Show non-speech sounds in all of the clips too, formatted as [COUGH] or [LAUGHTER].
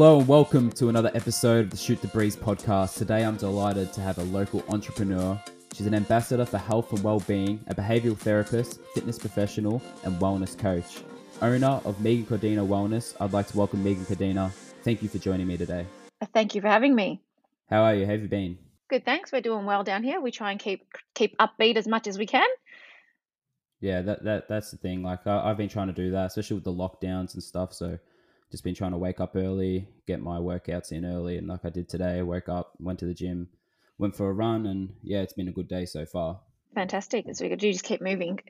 Hello and welcome to another episode of the Shoot the Breeze podcast. Today I'm delighted to have a local entrepreneur. She's an ambassador for health and well-being, a behavioral therapist, fitness professional, and wellness coach. Owner of Megan Cordina Wellness, I'd like to welcome Megan Cordina. Thank you for joining me today. Thank you for having me. How are you? How have you been? Good, thanks. We're doing well down here. We try and keep keep upbeat as much as we can. Yeah, that, that that's the thing. Like I, I've been trying to do that, especially with the lockdowns and stuff. So just been trying to wake up early, get my workouts in early, and like I did today, I woke up, went to the gym, went for a run, and yeah, it's been a good day so far. Fantastic. Really good. You just keep moving.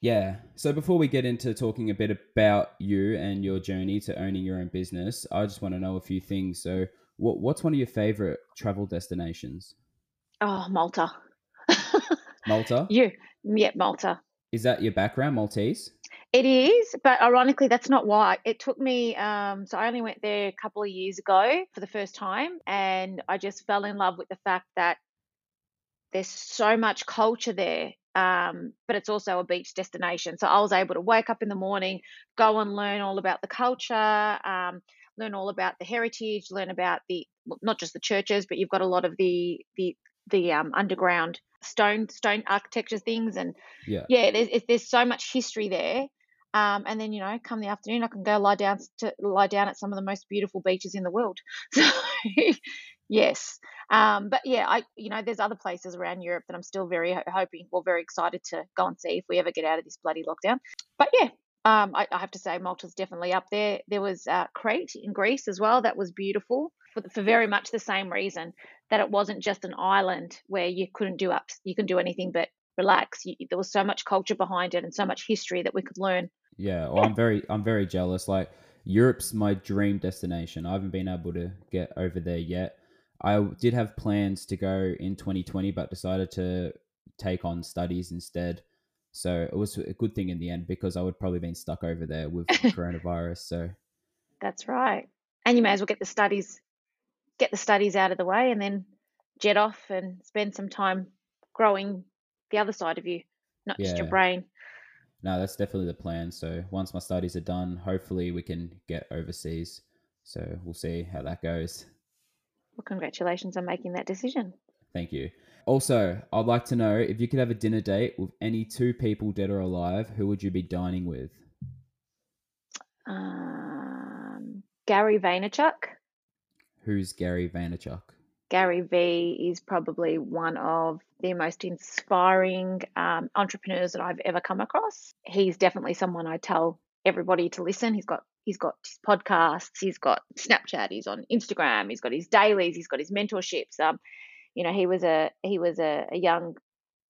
Yeah. So before we get into talking a bit about you and your journey to owning your own business, I just want to know a few things. So, what what's one of your favorite travel destinations? Oh, Malta. [LAUGHS] Malta. you, yeah, Malta. Is that your background, Maltese? It is, but ironically, that's not why. It took me, um, so I only went there a couple of years ago for the first time, and I just fell in love with the fact that there's so much culture there, um, but it's also a beach destination. So I was able to wake up in the morning, go and learn all about the culture, um, learn all about the heritage, learn about the not just the churches, but you've got a lot of the the the um, underground stone stone architecture things, and Yeah. yeah, there's, there's so much history there. Um, and then you know, come the afternoon, I can go lie down to lie down at some of the most beautiful beaches in the world. [LAUGHS] So, yes, um, but yeah, I you know, there's other places around Europe that I'm still very ho- hoping, well, very excited to go and see if we ever get out of this bloody lockdown. But yeah, um, I, I have to say Malta's definitely up there. There was uh, Crete in Greece as well. That was beautiful for, for very much the same reason that it wasn't just an island where you couldn't do up, you can do anything but relax. You, there was so much culture behind it and so much history that we could learn. Yeah. Well, I'm very I'm very jealous. Like Europe's my dream destination. I haven't been able to get over there yet. I did have plans to go in 2020, but decided to take on studies instead. So it was a good thing in the end because I would probably been stuck over there with [LAUGHS] coronavirus. So That's right. And you may as well get the studies, get the studies out of the way, and then jet off and spend some time growing the other side of you, not just your brain. no, that's definitely the plan. So once my studies are done, hopefully we can get overseas. So we'll see how that goes. Well, congratulations on making that decision. Thank you. Also, I'd like to know if you could have a dinner date with any two people, dead or alive, who would you be dining with? Um, Gary Vaynerchuk. Who's Gary Vaynerchuk? Gary V is probably one of the most inspiring um, entrepreneurs that I've ever come across. He's definitely someone I tell everybody to listen. He's got he's got his podcasts, he's got Snapchat, he's on Instagram, he's got his dailies, he's got his mentorships. Um, you know, he was a he was a, a young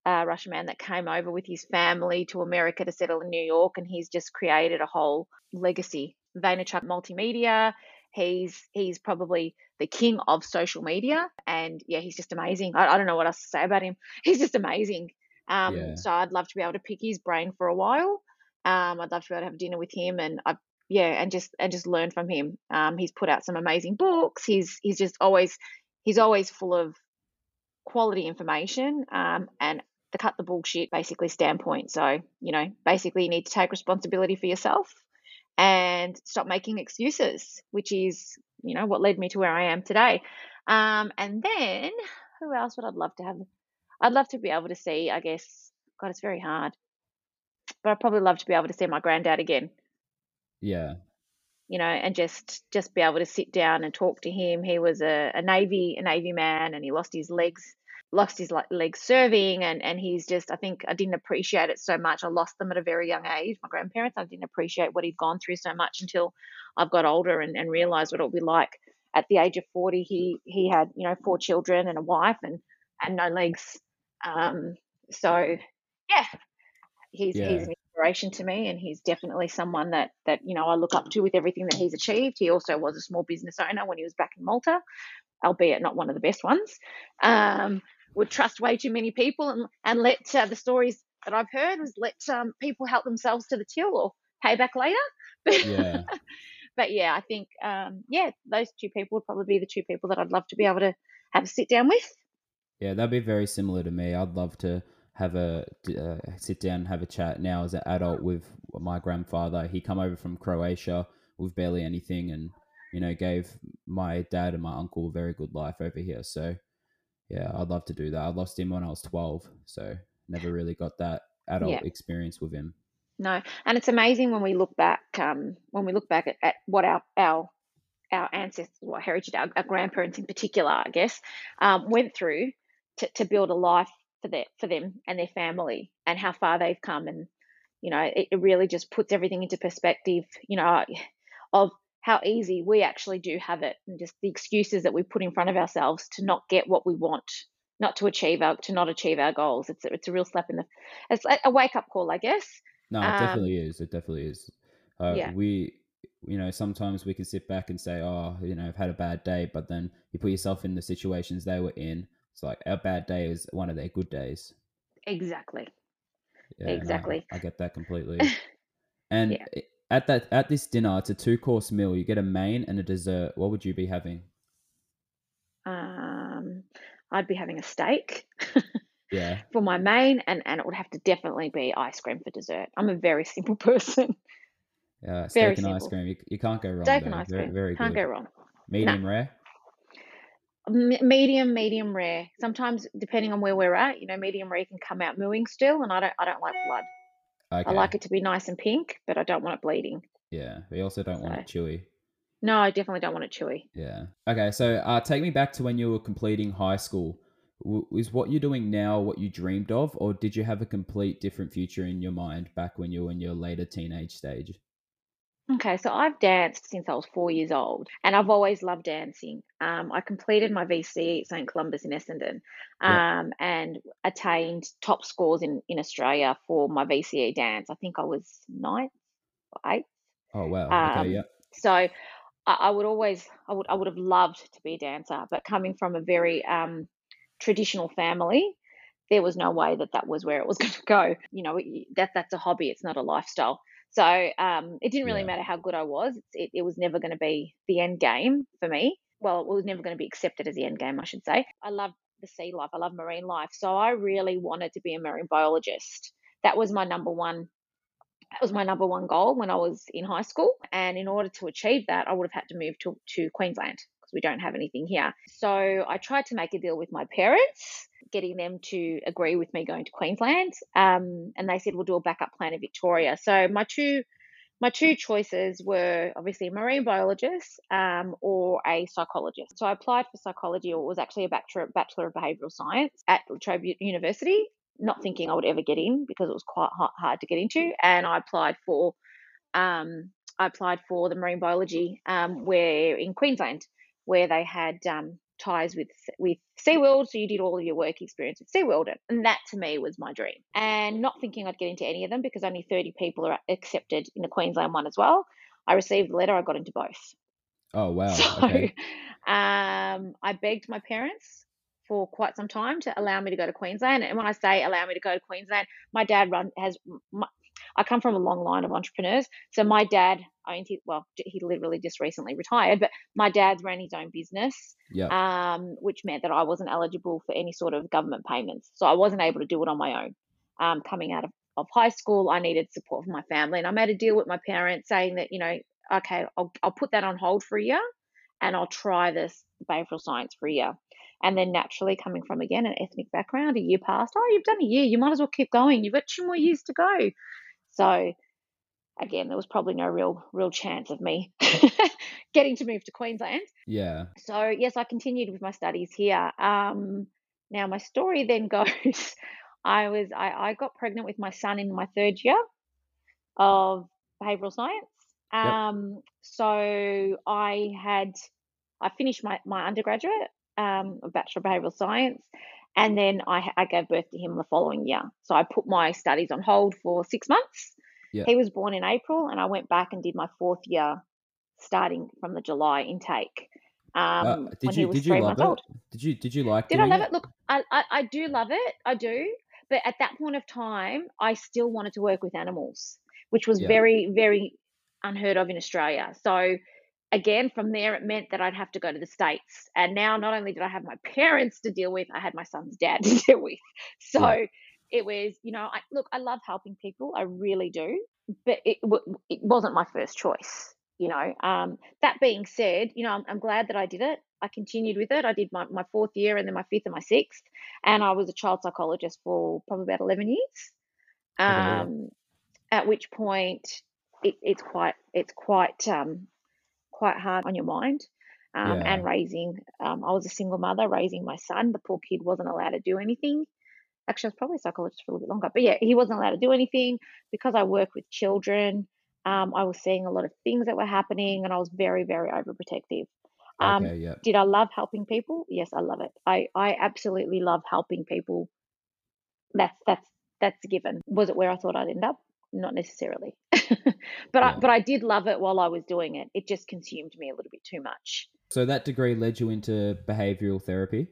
uh, Russian man that came over with his family to America to settle in New York, and he's just created a whole legacy. Vaynerchuk Multimedia. He's he's probably the king of social media, and yeah, he's just amazing. I, I don't know what else to say about him. [LAUGHS] He's just amazing. Um, Yeah. So I'd love to be able to pick his brain for a while. Um, I'd love to be able to have dinner with him, and I yeah, and just and just learn from him. Um, he's put out some amazing books. He's he's just always he's always full of quality information um, and the cut the bullshit basically standpoint. So, you know, basically you need to take responsibility for yourself and stop making excuses, which is, you know, what led me to where I am today. Um, and then who else would I'd love to have? I'd love to be able to see, I guess, God, it's very hard, but I'd probably love to be able to see my granddad again Yeah. you know, and just just be able to sit down and talk to him. He was a, a navy a navy man, and he lost his legs, lost his like legs serving, and and he's just I think I didn't appreciate it so much. I lost them at a very young age. My grandparents, I didn't appreciate what he'd gone through so much until I've got older and, and realized what it would be like. At the age of forty, he he had you know four children and a wife and and no legs. Um, so yeah, he's he's an inspiration to me and he's definitely someone that that you know I look up to with everything that he's achieved. He also was a small business owner when he was back in Malta, albeit not one of the best ones. Um, would trust way too many people and and let uh, the stories that I've heard was let um, people help themselves to the till or pay back later. [LAUGHS] But Yeah. but yeah, I think um, yeah, those two people would probably be the two people that I'd love to be able to have a sit down with. Yeah, that'd be very similar to me. I'd love to have a uh, sit down and have a chat now as an adult with my grandfather. He come over from Croatia with barely anything, and you know, gave my dad and my uncle a very good life over here. So, yeah, I'd love to do that. I lost him when I was 12, so never really got that adult Yeah. experience with him. No, and it's amazing when we look back, um, when we look back at, at what our our our ancestors, what heritage, our, our grandparents in particular, I guess, um, went through to, to build a life for their for them and their family, and how far they've come, and you know, it, it really just puts everything into perspective, you know, of how easy we actually do have it, and just the excuses that we put in front of ourselves to not get what we want, not to achieve our to not achieve our goals. It's a- it's a real slap in the, it's a wake up call, I guess. No, it Um, definitely is. It definitely is. Uh, Yeah. We, you know, sometimes we can sit back and say, oh, you know, I've had a bad day, but then you put yourself in the situations they were in. It's like our bad day is one of their good days. Exactly. Yeah, Exactly. I get that completely. [LAUGHS] And Yeah. i- at that at this dinner, it's a two course meal. You get a main and a dessert. What would you be having? Um, I'd be having a steak [LAUGHS] Yeah, for my main, and, and it would have to definitely be ice cream for dessert. I'm a very simple [LAUGHS] person. uh, Very steak and ice simple. cream. You, you can't go wrong. Steak and ice Very, cream. very Can't good. go wrong. Medium rare. M- medium, medium rare. Sometimes, depending on where we're at, you know, medium rare can come out mooing still, and I don't, I don't like blood. Okay. I like it to be nice and pink, but I don't want it bleeding. Yeah, we also don't want it chewy. No, I definitely don't want it chewy. Yeah. Okay, so uh, take me back to when you were completing high school. W- is what you're doing now what you dreamed of, or did you have a complete different future in your mind back when you were in your later teenage stage? Okay, so I've danced since I was four years old, and I've always loved dancing. Um, I completed my VC at St Columba's in Essendon, Yeah. um, and attained top scores in, in Australia for my VCE dance. I think I was ninth or eighth. Oh wow. Okay. Um, Yeah. So I, I would always, I would, I would have loved to be a dancer, but coming from a very um, traditional family, there was no way that that was where it was [LAUGHS] going to go. You know, it- that that's a hobby; it's not a lifestyle. So um, it didn't really Yeah. matter how good I was. It, it was never going to be the end game for me. Well, it was never going to be accepted as the end game, I should say. I love the sea life. I love marine life. So I really wanted to be a marine biologist. That was my number one that was my number one goal when I was in high school. And in order to achieve that, I would have had to move to, to Queensland because we don't have anything here. So I tried to make a deal with my parents, getting them to agree with me going to Queensland. Um, and they said we'll do a backup plan in Victoria. So my two my two choices were obviously a marine biologist um, or a psychologist. So I applied for psychology, or was actually a bachelor, bachelor of behavioural science at La University, not thinking I would ever get in because it was quite hard to get into. And I applied for um, I applied for the marine biology um, where in Queensland, where they had um, ties with with SeaWorld, so you did all of your work experience with SeaWorld, and that to me was my dream. And not thinking I'd get into any of them because only 30 people are accepted in the Queensland one as well. I received a letter, I got into both. Oh wow. [LAUGHS] So Okay. um, I begged my parents for quite some time to allow me to go to Queensland. And when I say allow me to go to Queensland, my dad run has. My, I come from a long line of entrepreneurs, so my dad owned his. Well, he literally just recently retired, but my dad's ran his own business, Yeah. um, which meant that I wasn't eligible for any sort of government payments. So I wasn't able to do it on my own. Um, coming out of, of high school, I needed support from my family, and I made a deal with my parents saying that you know, okay, I'll I'll put that on hold for a year, and I'll try this behavioural science for a year. And then naturally, coming from again an ethnic background, a year passed. Oh, you've done a year. You might as well keep going. You've got two more years to go. So again, there was probably no real real chance of me [LAUGHS] [LAUGHS] getting to move to Queensland. Yeah. So yes, I continued with my studies here. Um, now my story then [LAUGHS] goes. I was I, I got pregnant with my son in my third year of behavioural science. Yep. Um, so I had I finished my my undergraduate, um, a bachelor of behavioural science, and then I I gave birth to him the following year. So I put my studies on hold for six months. Yeah. He was born in April, and I went back and did my fourth year, starting from the July intake. Um, Uh, when did he you was did you love months it? old. Did you did you like Did I love it? it? Look, I, I, I do love it. I do. But at that point of time, I still wanted to work with animals, which was Yeah. very, very unheard of in Australia. So again, from there, it meant that I'd have to go to the States. And now not only did I have my parents to deal with, I had my son's dad [LAUGHS] to deal with. So Yeah. it was, you know, I, look, I love helping people. I really do. But it, it wasn't my first choice. you know um, that being said you know I'm, I'm, glad that i did it i continued with it i did my, my fourth year and then my fifth and my sixth and i was a child psychologist for probably about 11 years um, at which point it, it's quite it's quite um, quite hard on your mind um, yeah. and raising um, i was a single mother raising my son the poor kid wasn't allowed to do anything actually i was probably a psychologist for a little bit longer but yeah he wasn't allowed to do anything because i work with children um, I was seeing a lot of things that were happening, and I was very, very overprotective. Um, okay, yeah. Did I love helping people? Yes, I love it. I, I absolutely love helping people. That's that's that's a given. Was it where I thought I'd end up? Not necessarily, [LAUGHS] but yeah. I but I did love it while I was doing it. It just consumed me a little bit too much. So that degree led you into behavioral therapy.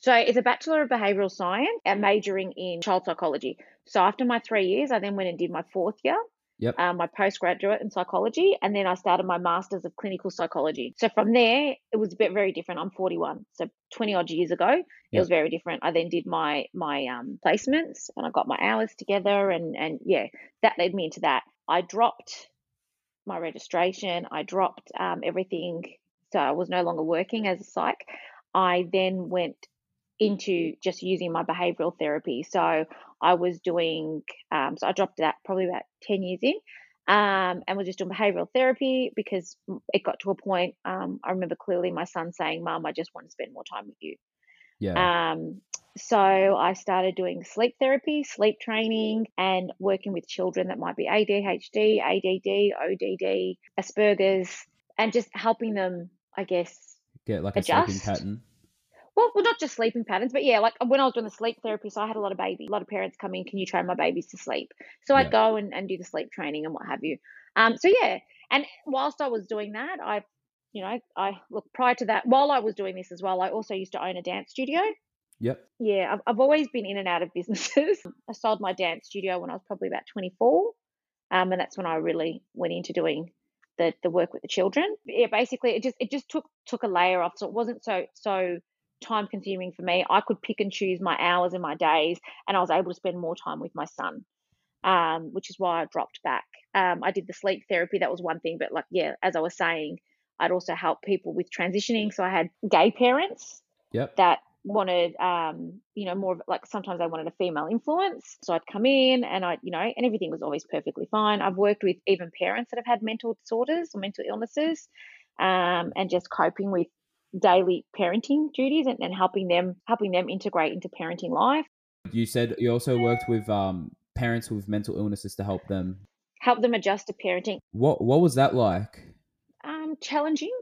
So it's a Bachelor of Behavioral Science and majoring in child psychology. So after my three years, I then went and did my fourth year Yep. Um, my postgraduate in psychology, and then I started my master's of clinical psychology. So from there, it was a bit very different. I'm 41, so 20 odd years ago, it yep. was very different. I then did my my um, placements, and I got my hours together, and and yeah, that led me into that. I dropped my registration. I dropped um, everything, so I was no longer working as a psych. I then went into just using my behavioral therapy. So I was doing, um, so I dropped that probably about 10 years in. Um, and was just doing behavioral therapy because it got to a point. Um, I remember clearly my son saying, "Mom, I just want to spend more time with you." Yeah. Um, so I started doing sleep therapy, sleep training, and working with children that might be ADHD, ADD, ODD, Asperger's, and just helping them, I guess, get like adjust. a sleeping pattern well, well, not just sleeping patterns, but yeah, like when I was doing the sleep therapy, so I had a lot of babies, a lot of parents come in, can you train my babies to sleep? So I'd go and, and do the sleep training and what have you. Um, so yeah, and whilst I was doing that, I, you know, I look prior to that, while I was doing this as well, I also used to own a dance studio. Yep. Yeah, I've, I've always been in and out of [LAUGHS] businesses. I sold my dance studio when I was probably about 24. Um, and that's when I really went into doing the, the work with the children. Yeah, basically it just it just took took a layer off. So it wasn't so so time consuming for me. I could pick and choose my hours and my days, and I was able to spend more time with my son, um, which is why I dropped back. Um, I did the sleep therapy, that was one thing, but like, yeah, as I was saying, I'd also help people with transitioning. So I had gay parents yep. that wanted um you know more of like sometimes they wanted a female influence so i'd come in and i you know and everything was always perfectly fine i've worked with even parents that have had mental disorders or mental illnesses um and just coping with daily parenting duties and, and helping them helping them integrate into parenting life. You said you also worked with um, parents with mental illnesses to help them help them adjust to parenting. What what was that like? Um, challenging.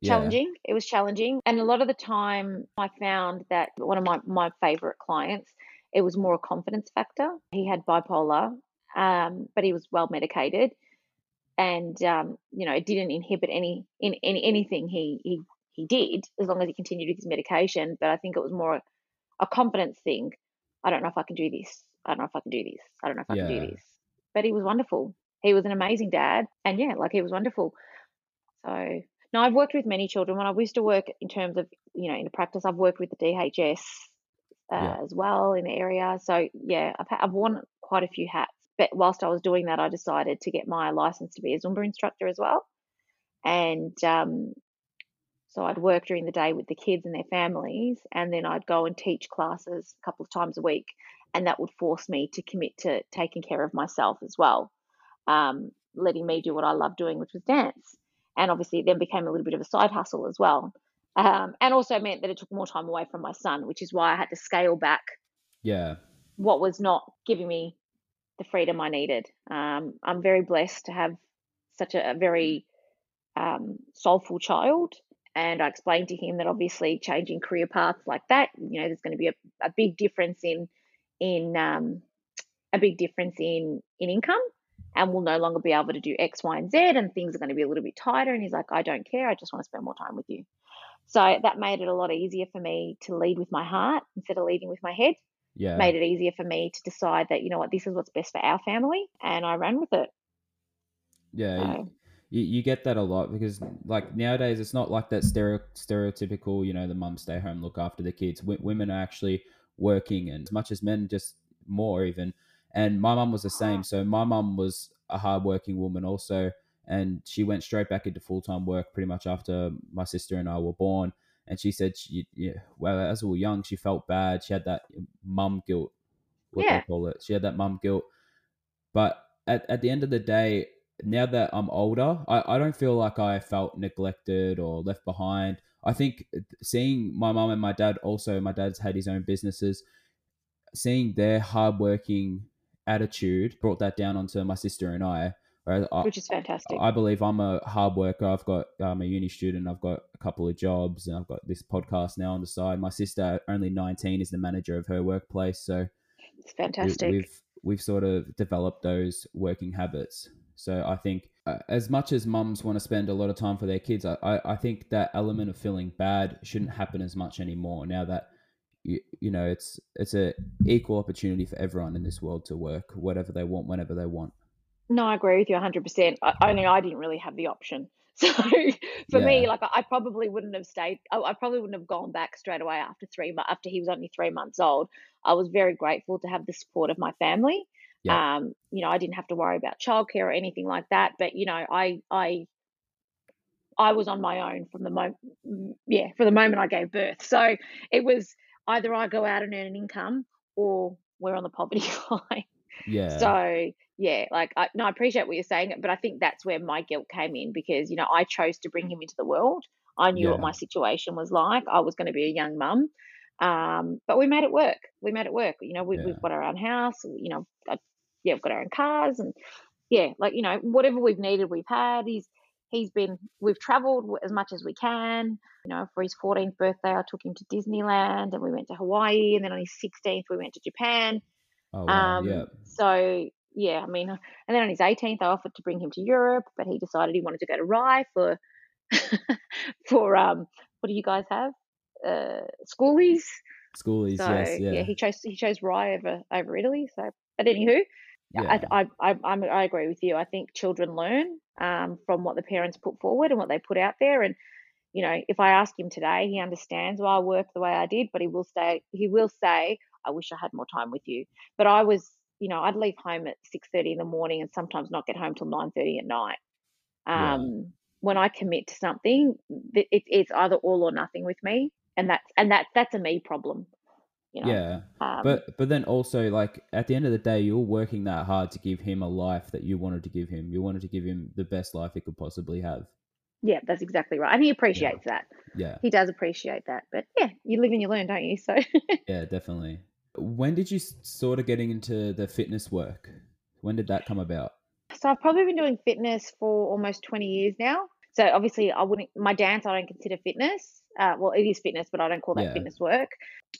Yeah. Challenging. It was challenging, and a lot of the time, I found that one of my my favorite clients, it was more a confidence factor. He had bipolar, um, but he was well medicated, and um, you know, it didn't inhibit any in any anything he he he did as long as he continued with his medication. But I think it was more a confidence thing. I don't know if I can do this. I don't know if I can do this. I don't know if I yeah. can do this. But he was wonderful. He was an amazing dad. And yeah, like he was wonderful. So now I've worked with many children. When I used to work in terms of, you know, in the practice, I've worked with the DHS uh, yeah. as well in the area. So yeah, I've, I've worn quite a few hats. But whilst I was doing that, I decided to get my license to be a Zumba instructor as well. And um, so I'd work during the day with the kids and their families, and then I'd go and teach classes a couple of times a week. And that would force me to commit to taking care of myself as well, um, letting me do what I love doing, which was dance. And obviously, it then became a little bit of a side hustle as well. Um, and also meant that it took more time away from my son, which is why I had to scale back. Yeah. What was not giving me the freedom I needed. Um, I'm very blessed to have such a, a very um, soulful child and I explained to him that obviously changing career paths like that, you know, there's going to be a, a big difference in in um, a big difference in in income, and we'll no longer be able to do X, Y, and Z, and things are going to be a little bit tighter. And he's like, I don't care, I just want to spend more time with you. So that made it a lot easier for me to lead with my heart instead of leading with my head. Yeah, made it easier for me to decide that you know what, this is what's best for our family, and I ran with it. Yeah, so, you, you get that a lot because like nowadays it's not like that stereo, stereotypical you know the mum stay home look after the kids w- women are actually working and as much as men just more even and my mum was the same so my mum was a hardworking woman also and she went straight back into full time work pretty much after my sister and I were born. And she said, she, yeah, well, as we were young, she felt bad. She had that mum guilt, what Yeah. they call it. She had that mum guilt. But at, at the end of the day, now that I'm older, I, I don't feel like I felt neglected or left behind. I think seeing my mum and my dad also, my dad's had his own businesses, seeing their hardworking attitude brought that down onto my sister and I. I, which is fantastic. I believe I'm a hard worker. I've got I'm a uni student. I've got a couple of jobs, and I've got this podcast now on the side. My sister, only 19, is the manager of her workplace, so it's we, fantastic. we've we've sort of developed those working habits. So I think uh, as much as mums want to spend a lot of time for their kids, I, I, I think that element of feeling bad shouldn't happen as much anymore. Now that you, you know it's it's a equal opportunity for everyone in this world to work whatever they want whenever they want. No, I agree with you 100%. I, only I didn't really have the option. [LAUGHS] So for me, like I, probably wouldn't have stayed. I, I probably wouldn't have gone back straight away after three. After he was only three months old, I was very grateful to have the support of my family. Yeah. Um, you know, I didn't have to worry about childcare or anything like that. But you know, I I I was on my own from the moment. Yeah, from the moment I gave birth. So it was either I go out and earn an income, or we're on the poverty [LAUGHS] line. Yeah. So yeah, like I no, I appreciate what you're saying, but I think that's where my guilt came in because you know I chose to bring him into the world. I knew what my situation was like. I was going to be a young mum, um, but we made it work. We made it work. You know, we, Yeah. we've got our own house. You know, uh, yeah, we've got our own cars, and yeah, like you know, whatever we've needed, we've had. He's he's been we've travelled as much as we can. You know, for his 14th birthday, I took him to Disneyland, and we went to Hawaii, and then on his 16th, we went to Japan. oh wow. Um, yeah. So yeah, I mean, and then on his 18th, I offered to bring him to Europe, but he decided he wanted to go to Rye for [LAUGHS] for um, what do you guys have? Uh, schoolies. Schoolies. So yes. Yeah. he chose he chose Rye over over Italy. So, but anywho, yeah. I, I I I'm, agree with you. I think children learn um, from what the parents put forward and what they put out there, and you know, if I ask him today, he understands why I worked the way I did, but he will say he will say, "I wish I had more time with you." But I was, you know, I'd leave home at six thirty in the morning and sometimes not get home till nine thirty at night. Yeah. Um, When I commit to something, it, it's either all or nothing with me, and that's and that's that's a me problem. You know. yeah. Um, But but then also like at the end of the day, you're working that hard to give him a life that you wanted to give him. You wanted to give him the best life he could possibly have. yeah, that's exactly right, and he appreciates that. Yeah. He does appreciate that. But yeah, you live and you learn, don't you? So. [LAUGHS] Yeah, definitely. When did you sort of getting into the fitness work? When did that come about? So I've probably been doing fitness for almost 20 years now. So obviously I wouldn't my dance I don't consider fitness. Uh, well it is fitness, but I don't call that Yeah. fitness work.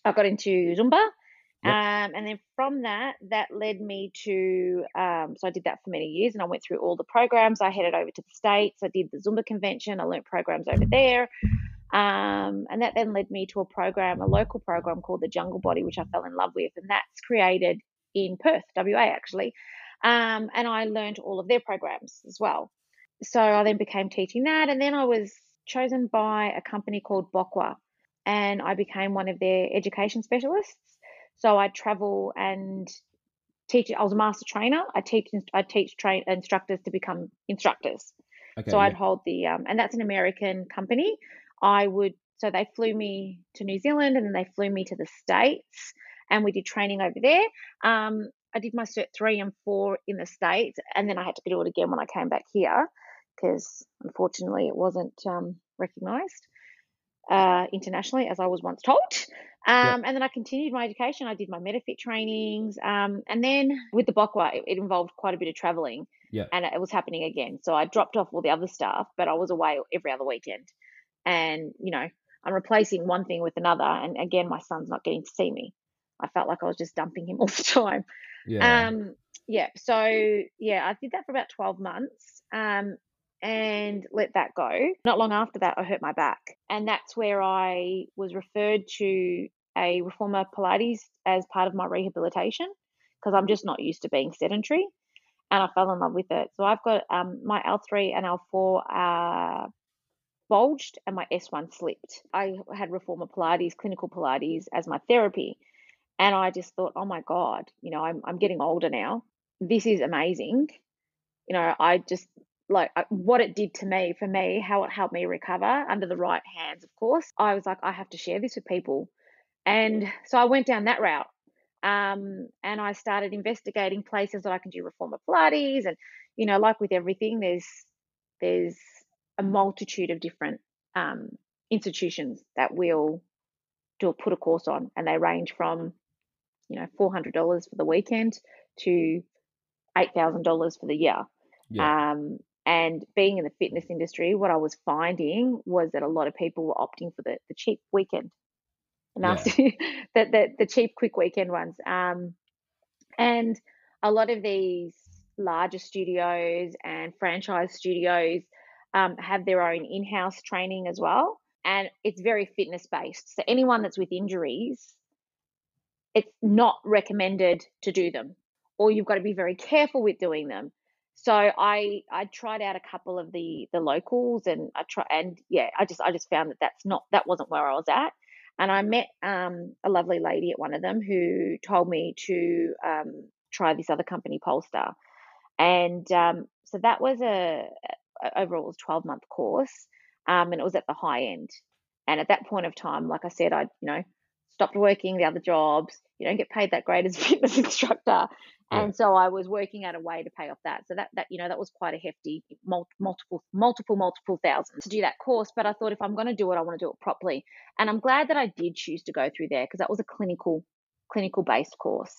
I got into Zumba. Yep. Um, and then from that, that led me to um, so I did that for many years and I went through all the programs. I headed over to the States. I did the Zumba convention. I learnt programs over there. Um, and that then led me to a program, a local program called the Jungle Body, which I fell in love with. And that's created in Perth, WA, actually. Um, and I learned all of their programs as well. So I then became teaching that. And then I was chosen by a company called Bokwa, and I became one of their education specialists. So I travel and teach. I was a master trainer. I teach. I teach train instructors to become instructors. Okay. So yeah. I'd hold the, um, and that's an American company. I would, so they flew me to New Zealand and then they flew me to the States and we did training over there. Um, I did my cert three and four in the States and then I had to do it again when I came back here because unfortunately it wasn't um, recognized uh, internationally as I was once told. Um, And then I continued my education. I did my MetaFit trainings. Um, and then with the Bokwa, it, it involved quite a bit of traveling Yeah. and it was happening again. So I dropped off all the other stuff, but I was away every other weekend. And, you know, I'm replacing one thing with another. And again, my son's not getting to see me. I felt like I was just dumping him [LAUGHS] all the time. Yeah. Um, yeah. So yeah, I did that for about 12 months. Um, and let that go. Not long after that, I hurt my back. And that's where I was referred to a reformer Pilates as part of my rehabilitation because I'm just not used to being sedentary. And I fell in love with it. So I've got um, my L3 and L4 are bulged and my S1 slipped. I had reformer Pilates, clinical Pilates as my therapy. And I just thought, oh my God, you know, I'm, I'm getting older now. This is amazing. You know, I just like uh, what it did to me for me how it helped me recover under the right hands of course i was like i have to share this with people. And so i went down that route um, and i started investigating places that i can do reformer pilates and you know like with everything there's there's a multitude of different um, institutions that will do a put a course on and they range from you know $400 for the weekend to $8000 for the year. Yeah. Um, and being in the fitness industry, what I was finding was that a lot of people were opting for the, the cheap weekend. Nasty, yeah. [LAUGHS] the, the, the cheap, quick weekend ones. Um, and a lot of these larger studios and franchise studios um, have their own in house training as well. And it's very fitness based. So, anyone that's with injuries, it's not recommended to do them, or you've got to be very careful with doing them so I I tried out a couple of the the locals and I try and yeah I just I just found that that's not that wasn't where I was at. And I met um, a lovely lady at one of them who told me to um, try this other company Polestar. And um, so that was a, a overall was 12 month course um, and it was at the high end. And at that point of time like I said I you know stopped working the other jobs you don't get paid that great as a fitness [LAUGHS] instructor and so I was working out a way to pay off that. So that that you know that was quite a hefty multiple multiple multiple thousands to do that course. But I thought if I'm going to do it, I want to do it properly. And I'm glad that I did choose to go through there because that was a clinical clinical based course.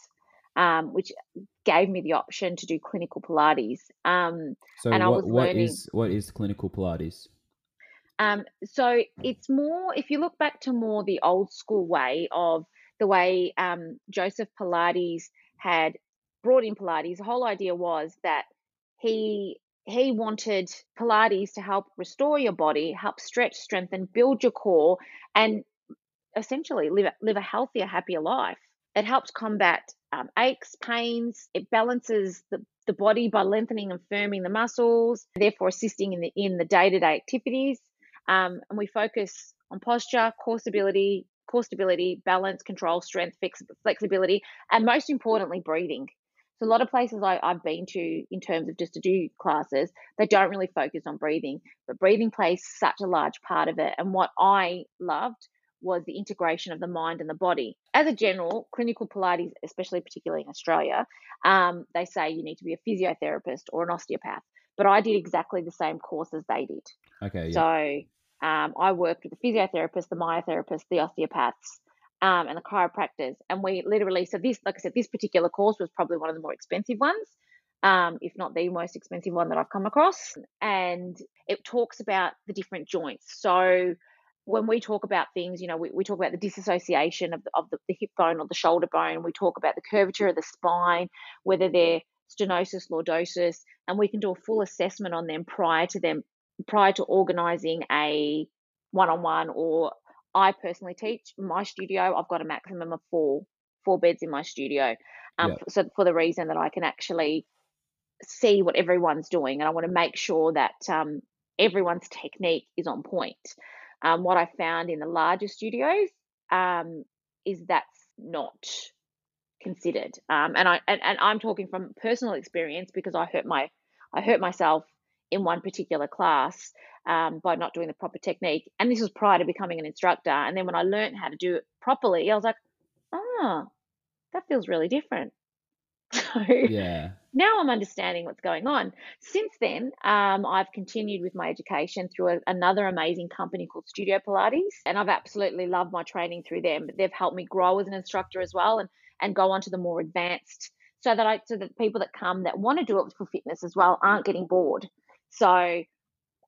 Um, which gave me the option to do clinical Pilates. Um, so and what, I was what learning, is, what is clinical Pilates? Um, so it's more if you look back to more the old school way of the way um, Joseph Pilates had brought in Pilates, the whole idea was that he he wanted Pilates to help restore your body, help stretch, strengthen, build your core, and essentially live live a healthier, happier life. It helps combat um, aches, pains. It balances the, the body by lengthening and firming the muscles, therefore assisting in the in the day to day activities. Um, and we focus on posture, core stability, core stability, balance, control, strength, flex, flexibility, and most importantly, breathing. So a lot of places I, I've been to in terms of just to do classes, they don't really focus on breathing, but breathing plays such a large part of it. And what I loved was the integration of the mind and the body. As a general, clinical Pilates, especially particularly in Australia, um, they say you need to be a physiotherapist or an osteopath. But I did exactly the same course as they did. Okay. Yeah. So um, I worked with the physiotherapist, the myotherapist, the osteopaths, um, and the chiropractors. And we literally, so this, like I said, this particular course was probably one of the more expensive ones, um, if not the most expensive one that I've come across. And it talks about the different joints. So when we talk about things, you know, we, we talk about the disassociation of, the, of the, the hip bone or the shoulder bone. We talk about the curvature of the spine, whether they're stenosis, lordosis, and we can do a full assessment on them prior to them, prior to organizing a one-on-one or I personally teach my studio. I've got a maximum of four four beds in my studio. Um, So for the reason that I can actually see what everyone's doing, and I want to make sure that um, everyone's technique is on point. Um, what I found in the larger studios um, is that's not considered, um, and I and, and I'm talking from personal experience because I hurt my I hurt myself in one particular class um, by not doing the proper technique. And this was prior to becoming an instructor. And then when I learned how to do it properly, I was like, oh, that feels really different. [LAUGHS] So yeah. now I'm understanding what's going on. Since then, um, I've continued with my education through a, another amazing company called Studio Pilates, and I've absolutely loved my training through them. But they've helped me grow as an instructor as well, and and go on to the more advanced, so that I so that people that come that want to do it for fitness as well aren't getting bored. So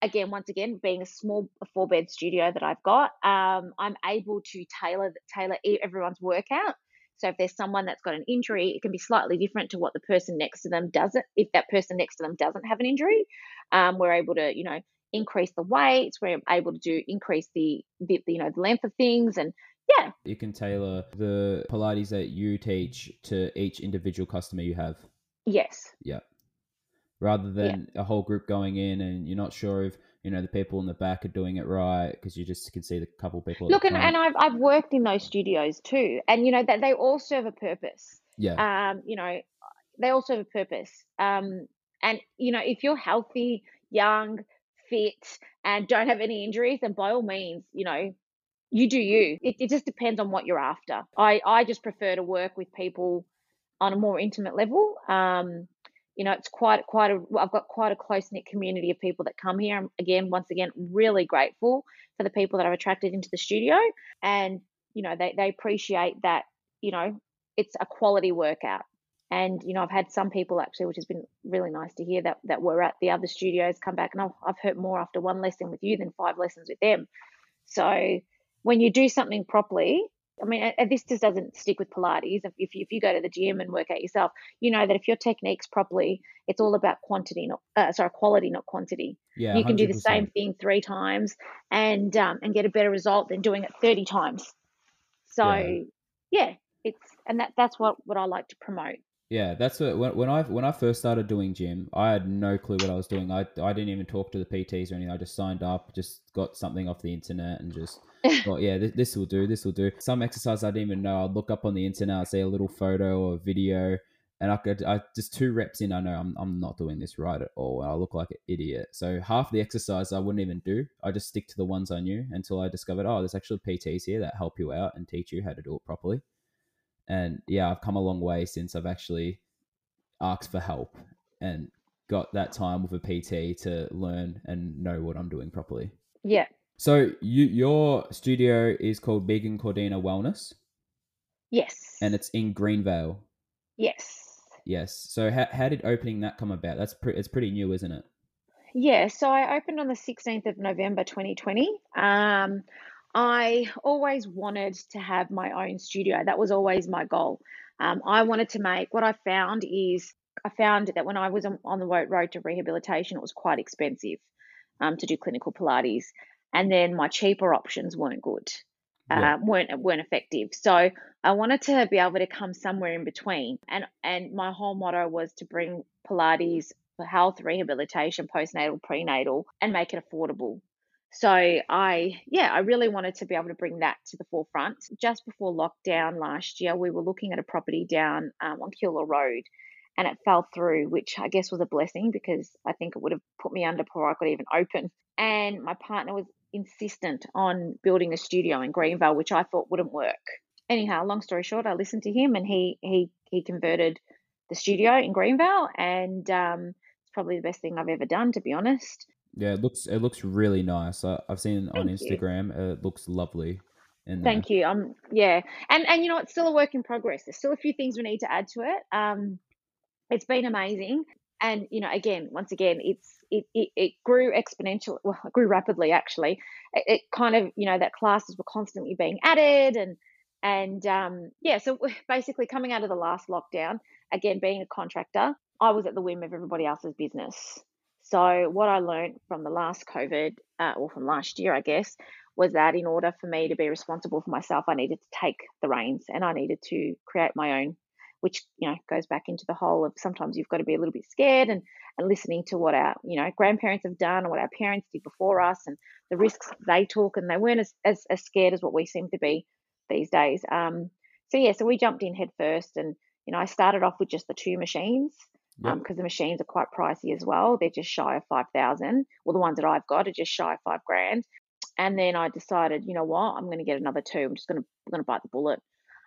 again, once again, being a small four bed studio that I've got, um, I'm able to tailor tailor everyone's workout. So if there's someone that's got an injury, it can be slightly different to what the person next to them doesn't. If that person next to them doesn't have an injury, um, we're able to, you know, increase the weights. We're able to do increase the, the you know the length of things and yeah. You can tailor the Pilates that you teach to each individual customer you have. Yes. Yeah rather than yeah. a whole group going in and you're not sure if you know the people in the back are doing it right because you just can see the couple people. Look, and, and I've I've worked in those studios too, and you know that they all serve a purpose. Yeah. Um, you know, they all serve a purpose. Um, and you know if you're healthy, young, fit, and don't have any injuries, then by all means, you know, you do you. It, it just depends on what you're after. I, I just prefer to work with people on a more intimate level. Um, you know, it's quite quite a. I've got quite a close knit community of people that come here. I'm again, once again, really grateful for the people that I've attracted into the studio, and you know, they they appreciate that. You know, it's a quality workout. And you know, I've had some people actually, which has been really nice to hear that that were at the other studios come back, and I've, I've hurt more after one lesson with you than five lessons with them. So when you do something properly, I mean, this just doesn't stick with Pilates. If you, if you go to the gym and work out yourself, you know that if your technique's properly, it's all about quantity, not uh, sorry, quality, not quantity. Yeah, you can 100%. do the same thing three times and um, and get a better result than doing it thirty times. So Yeah. yeah, it's and that that's what what I like to promote. Yeah, that's what when, when I when I first started doing gym, I had no clue what I was doing. I I didn't even talk to the PTs or anything. I just signed up, just got something off the internet, and just [LAUGHS] thought, yeah, this, this will do. This will do. Some exercise I didn't even know. I'd look up on the internet, I'd see a little photo or video, and I could I just two reps in. I know I'm I'm not doing this right at all. I look like an idiot. So half the exercise I wouldn't even do. I just stick to the ones I knew until I discovered, oh, there's actually PTs here that help you out and teach you how to do it properly. And yeah, I've come a long way since I've actually asked for help and got that time with a PT to learn and know what I'm doing properly. Yeah. So you your studio is called Megan Cordina Wellness Yes. and it's in Greenvale. yes. Yes. So how, how did opening that come about? That's pretty it's pretty new, isn't it? Yeah, so I opened on the 16th of November 2020. Um, I always wanted to have my own studio. That was always my goal. Um, I wanted to make what I found is I found that when I was on the road to rehabilitation, it was quite expensive um, to do clinical Pilates, and then my cheaper options weren't good, Yeah. uh, weren't weren't effective. So I wanted to be able to come somewhere in between, and and my whole motto was to bring Pilates for health, rehabilitation, postnatal, prenatal, and make it affordable. So I, yeah, I really wanted to be able to bring that to the forefront. Just before lockdown last year, we were looking at a property down um, on Keilor Road, and it fell through, which I guess was a blessing because I think it would have put me under before I could even open. And my partner was insistent on building a studio in Greenvale, which I thought wouldn't work. Anyhow, long story short, I listened to him, and he he he converted the studio in Greenvale, and um, it's probably the best thing I've ever done, to be honest. Yeah, it looks it looks really nice. I, I've seen it on Thank you. Instagram. Uh, It looks lovely. Thank you. Um, yeah, and and you know, it's still a work in progress. There's still a few things we need to add to it. Um, it's been amazing, and you know, again, once again, it's it it, it grew exponentially. Well, it grew rapidly actually. It, it kind of you know that classes were constantly being added, and and um, yeah, so [LAUGHS] basically coming out of the last lockdown, again being a contractor, I was at the whim of everybody else's business. So what I learned from the last COVID, uh, or from last year, I guess, was that in order for me to be responsible for myself, I needed to take the reins and I needed to create my own, which you know goes back into the whole of sometimes you've got to be a little bit scared and and listening to what our you know grandparents have done and what our parents did before us and the risks they took and they weren't as as, as scared as what we seem to be these days. Um, so yeah, so we jumped in head first and you know I started off with just the two machines Yep. because the machines are quite pricey as well. They're just shy of five thousand. Well, the ones that I've got are just shy of five grand. And then I decided, you know what, I'm going to get another two. I'm just going to going to bite the bullet.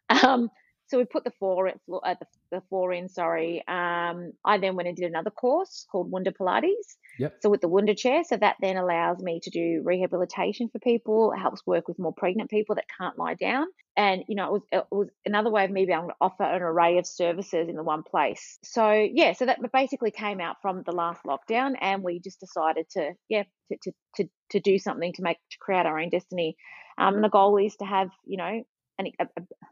[LAUGHS] Um, so we put the four at uh, the, the four in. Sorry. Um, I then went and did another course called Wunda Pilates. Yep. So with the Wunda chair, so that then allows me to do rehabilitation for people. It helps work with more pregnant people that can't lie down. And you know, it was it was another way of me being able to offer an array of services in the one place. So yeah, so that basically came out from the last lockdown, and we just decided to yeah to to to, to do something to make to create our own destiny. Um, and the goal is to have you know an, a,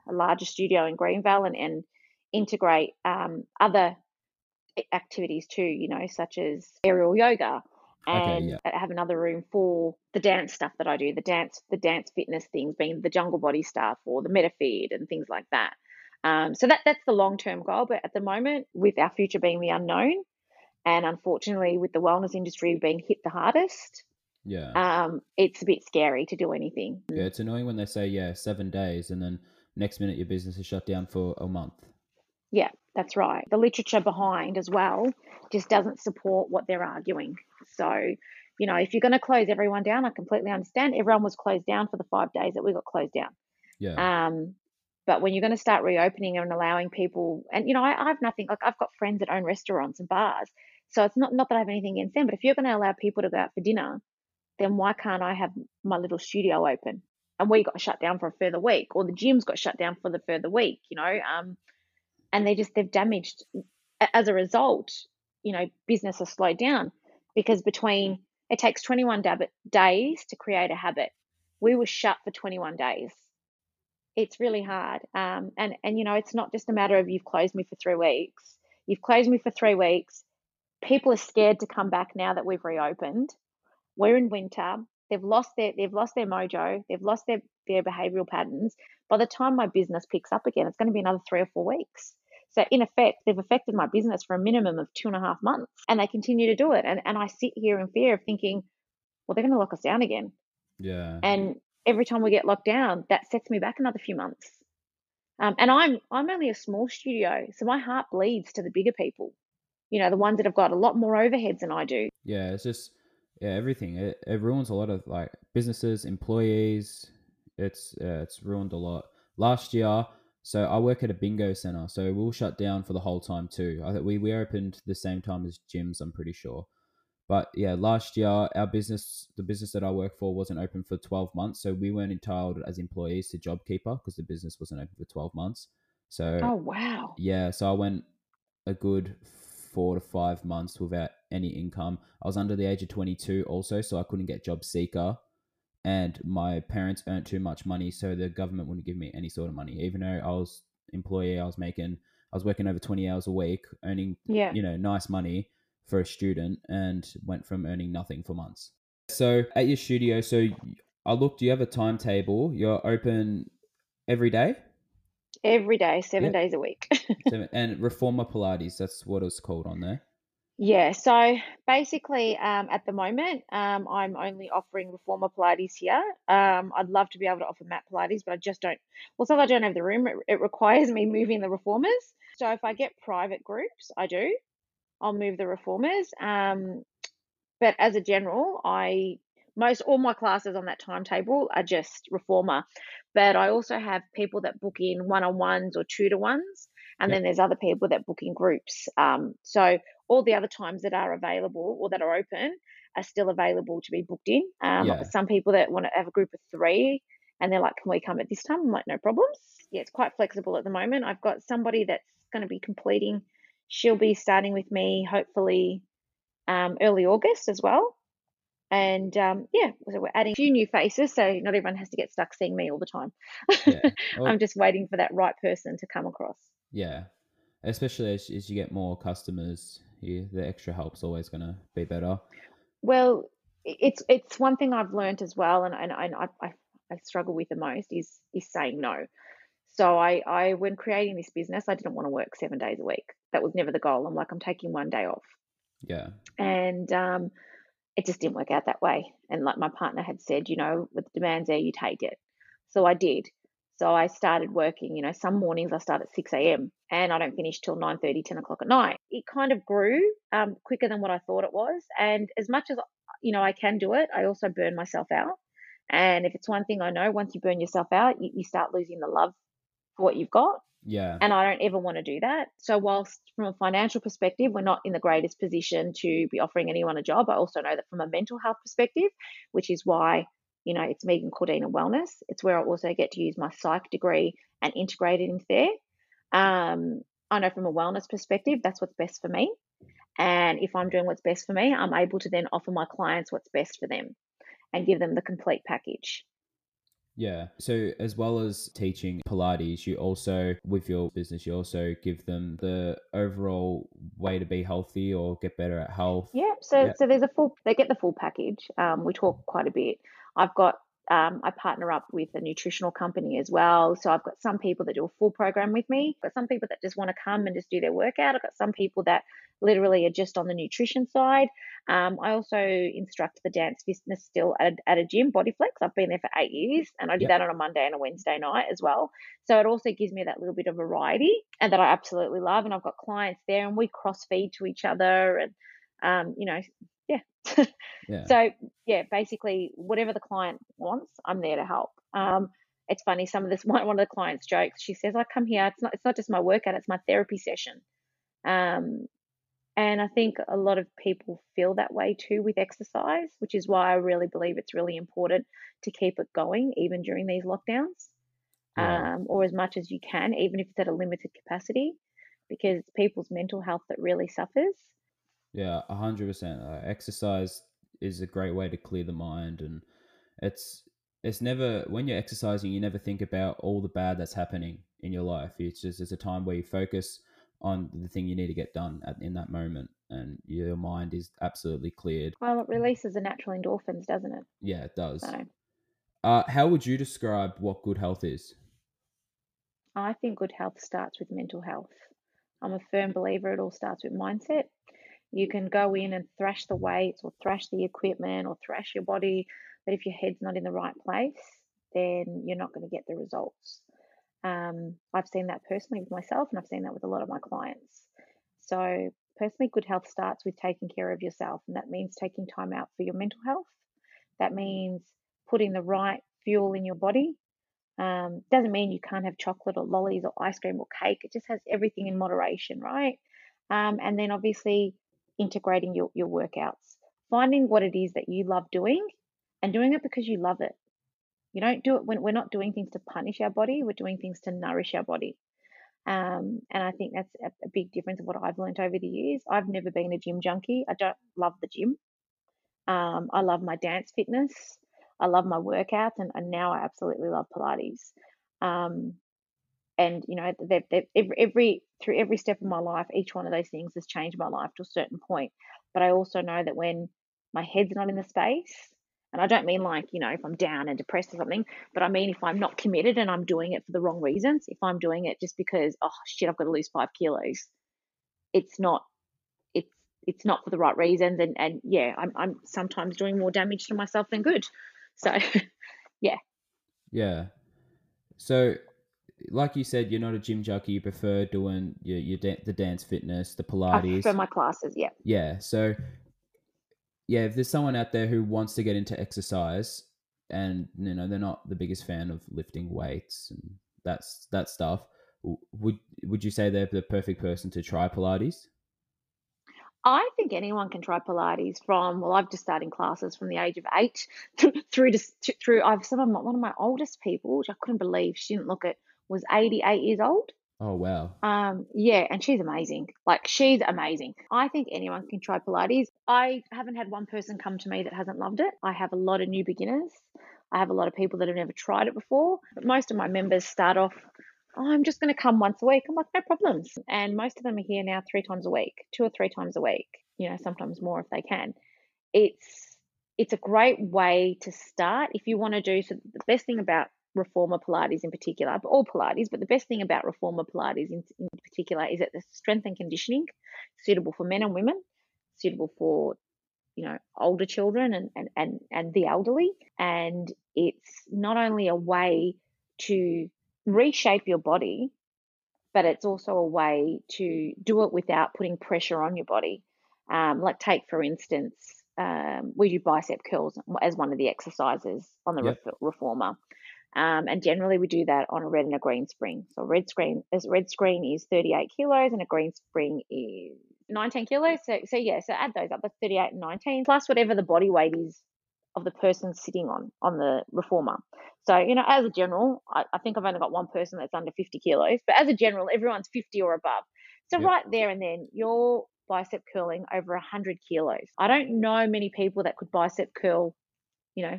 a larger studio in Greenvale and and integrate um, other activities too, you know, such as aerial yoga Okay, and yeah. have another room for the dance stuff that I do, the dance the dance fitness things being the jungle body stuff or the MetaFit and things like that. Um, so that that's the long term goal, but at the moment, with our future being the unknown, and unfortunately with the wellness industry being hit the hardest, Yeah. um, it's a bit scary to do anything. yeah, it's annoying when they say yeah, seven days, and then next minute your business is shut down for a month. Yeah, that's right. The literature behind as well just doesn't support what they're arguing. So, you know, if you're going to close everyone down, I completely understand. Everyone was closed down for the five days that we got closed down. Yeah. Um, but when you're going to start reopening and allowing people, and you know, I, I have nothing. Like I've got friends that own restaurants and bars, so it's not not that I have anything against them. But if you're going to allow people to go out for dinner, then why can't I have my little studio open? And we got shut down for a further week, or the gyms got shut down for the further week. You know, um, and they just they've damaged as a result. You know, business has slowed down because between it takes 21 days to create a habit. We were shut for 21 days it's really hard. Um, and and you know, it's not just a matter of you've closed me for three weeks. You've closed me for three weeks. People are scared to come back now that we've reopened. We're in winter. They've lost their they've lost their mojo. They've lost their their behavioural patterns. By the time my business picks up again, it's going to be another three or four weeks. So in effect, they've affected my business for a minimum of two and a half months, and they continue to do it. And and I sit here in fear of thinking, well, they're going to lock us down again. Yeah. And every time we get locked down, that sets me back another few months. Um, and I'm I'm only a small studio, so my heart bleeds to the bigger people. You know, the ones that have got a lot more overheads than I do. Yeah, it's just yeah, everything. It, it ruins a lot of like businesses, employees. It's uh, it's ruined a lot. Last year, so I work at a bingo center, so we'll shut down for the whole time too. I think we we opened the same time as gyms. I'm pretty sure. But yeah, last year our business, the business that I work for, wasn't open for twelve months, so we weren't entitled as employees to JobKeeper because the business wasn't open for twelve months. So oh wow, yeah, so I went a good four to five months without any income. I was under the age of twenty two also, so I couldn't get Job Seeker, and my parents earned too much money, so the government wouldn't give me any sort of money, even though I was employee, I was making, I was working over twenty hours a week, earning yeah, you know nice money for a student and went from earning nothing for months. So at your studio, so I looked, do you have a timetable. You're open every day? Every day, seven yep. days a week. [LAUGHS] seven, and Reformer Pilates, that's what it's called on there. Yeah, so basically, um, at the moment, um, I'm only offering Reformer Pilates here. Um, I'd love to be able to offer mat Pilates, but I just don't. Well, so I don't have the room. It, it requires [LAUGHS] me moving the reformers. So if I get private groups, I do. I'll move the reformers. Um, but as a general, I most all my classes on that timetable are just reformer. But I also have people that book in one on ones or two to ones, and yep. then there's other people that book in groups. Um, so all the other times that are available or that are open are still available to be booked in. Um, yeah. Some people that want to have a group of three and they're like, "Can we come at this time?" I'm like, "No problems." Yeah, it's quite flexible at the moment. I've got somebody that's going to be completing she'll be starting with me hopefully um, early August as well. And um, yeah, so we're adding a few new faces, so not everyone has to get stuck seeing me all the time. Yeah. [LAUGHS] Well, I'm just waiting for that right person to come across. Yeah, especially as, as you get more customers, you, the extra help's always going to be better. Well, it's it's one thing I've learned as well, and, and, and I, I, I struggle with the most is is saying no. So I, I when creating this business, I didn't want to work seven days a week. That was never the goal. I'm like, I'm taking one day off. Yeah. And um, it just didn't work out that way. And like my partner had said, you know, with the demands there, you take it. So I did. So I started working, you know, some mornings I start at 6 a.m. and I don't finish till 9 30, 10 o'clock at night. It kind of grew um, quicker than what I thought it was. And as much as, you know, I can do it, I also burn myself out. And if it's one thing I know, once you burn yourself out, you, you start losing the love for what you've got. Yeah. And I don't ever want to do that. So, whilst from a financial perspective, we're not in the greatest position to be offering anyone a job, I also know that from a mental health perspective, which is why, you know, it's Megan Cordina Wellness, it's where I also get to use my psych degree and integrate it into there. Um, I know from a wellness perspective, that's what's best for me. And if I'm doing what's best for me, I'm able to then offer my clients what's best for them and give them the complete package. Yeah. So as well as teaching Pilates, you also with your business, you also give them the overall way to be healthy or get better at health. Yeah. So yeah. so there's a full they get the full package. Um, we talk quite a bit. I've got um, I partner up with a nutritional company as well. So I've got some people that do a full program with me. I've got some people that just want to come and just do their workout. I've got some people that literally are just on the nutrition side. Um, I also instruct the dance fitness still at a, at a gym, Bodyflex. I've been there for eight years and I did yep. that on a Monday and a Wednesday night as well. So it also gives me that little bit of variety and that I absolutely love. And I've got clients there and we cross feed to each other and, um, you know, [LAUGHS] yeah. So yeah, basically whatever the client wants, I'm there to help. Um, it's funny. Some of this [LAUGHS] one one of the clients jokes. She says, "I come here. It's not. It's not just my workout. It's my therapy session." Um, and I think a lot of people feel that way too with exercise, which is why I really believe it's really important to keep it going even during these lockdowns, yeah. um, or as much as you can, even if it's at a limited capacity, because it's people's mental health that really suffers. Yeah, a hundred percent. Uh, Exercise is a great way to clear the mind, and it's it's never when you're exercising, you never think about all the bad that's happening in your life. It's just it's a time where you focus on the thing you need to get done at, in that moment, and your mind is absolutely cleared. Well, it releases the natural endorphins, doesn't it? Yeah, it does. So Uh, how would you describe what good health is? I think good health starts with mental health. I'm a firm believer it all starts with mindset. You can go in and thrash the weights or thrash the equipment or thrash your body, but if your head's not in the right place, then you're not going to get the results. Um, I've seen that personally with myself, and I've seen that with a lot of my clients. So, personally, good health starts with taking care of yourself, and that means taking time out for your mental health. That means putting the right fuel in your body. Um, doesn't mean you can't have chocolate or lollies or ice cream or cake. It just has everything in moderation, right? Um, and then obviously integrating your, your workouts, finding what it is that you love doing and doing it because you love it. You don't do it when we're not doing things to punish our body, we're doing things to nourish our body. Um, and I think that's a, a big difference of what I've learned over the years. I've never been a gym junkie. I don't love the gym. Um, I love my dance fitness. I love my workouts, and, and now I absolutely love Pilates. Um, and you know, they've, they've, every, every through every step of my life, each one of those things has changed my life to a certain point. But I also know that when my head's not in the space, and I don't mean like you know if I'm down and depressed or something, but I mean if I'm not committed and I'm doing it for the wrong reasons, if I'm doing it just because oh shit I've got to lose five kilos, it's not it's it's not for the right reasons, and and yeah I'm I'm sometimes doing more damage to myself than good. So, [LAUGHS] yeah. Yeah. So, like you said, you're not a gym junkie. You prefer doing your, your da- the dance fitness, the Pilates. I prefer my classes, yeah. Yeah. So, yeah, if there's someone out there who wants to get into exercise and you know they're not the biggest fan of lifting weights and that's that stuff, would would you say they're the perfect person to try Pilates? I think anyone can try Pilates from, well, I've just started classes from the age of eight [LAUGHS] through, to- through, I've some of my, one of my oldest people, which I couldn't believe she didn't look at, was 88 years old. Oh wow. Um, yeah, and she's amazing. Like she's amazing. I think anyone can try Pilates. I haven't had one person come to me that hasn't loved it. I have a lot of new beginners. I have a lot of people that have never tried it before. But most of my members start off, oh, I'm just going to come once a week. I'm like, no problems. And most of them are here now three times a week, two or three times a week. You know, sometimes more if they can. It's it's a great way to start if you want to do. So the best thing about reformer Pilates in particular, but all Pilates, but the best thing about reformer Pilates in, in particular is that the strength and conditioning suitable for men and women, suitable for you know older children and and and, and the elderly, and it's not only a way to reshape your body, but it's also a way to do it without putting pressure on your body. Um, like take for instance, um, we do bicep curls as one of the exercises on the Yep. reformer. Um, and generally we do that on a red and a green spring. So red screen red screen is 38 kilos and a green spring is 19 kilos. So so yeah, so add those up. That's 38 and 19 plus whatever the body weight is of the person sitting on on the reformer. So you know, as a general, I, I think I've only got one person that's under 50 kilos, but as a general, everyone's 50 or above. So Yep. right there and then, you're bicep curling over 100 kilos. I don't know many people that could bicep curl, you know,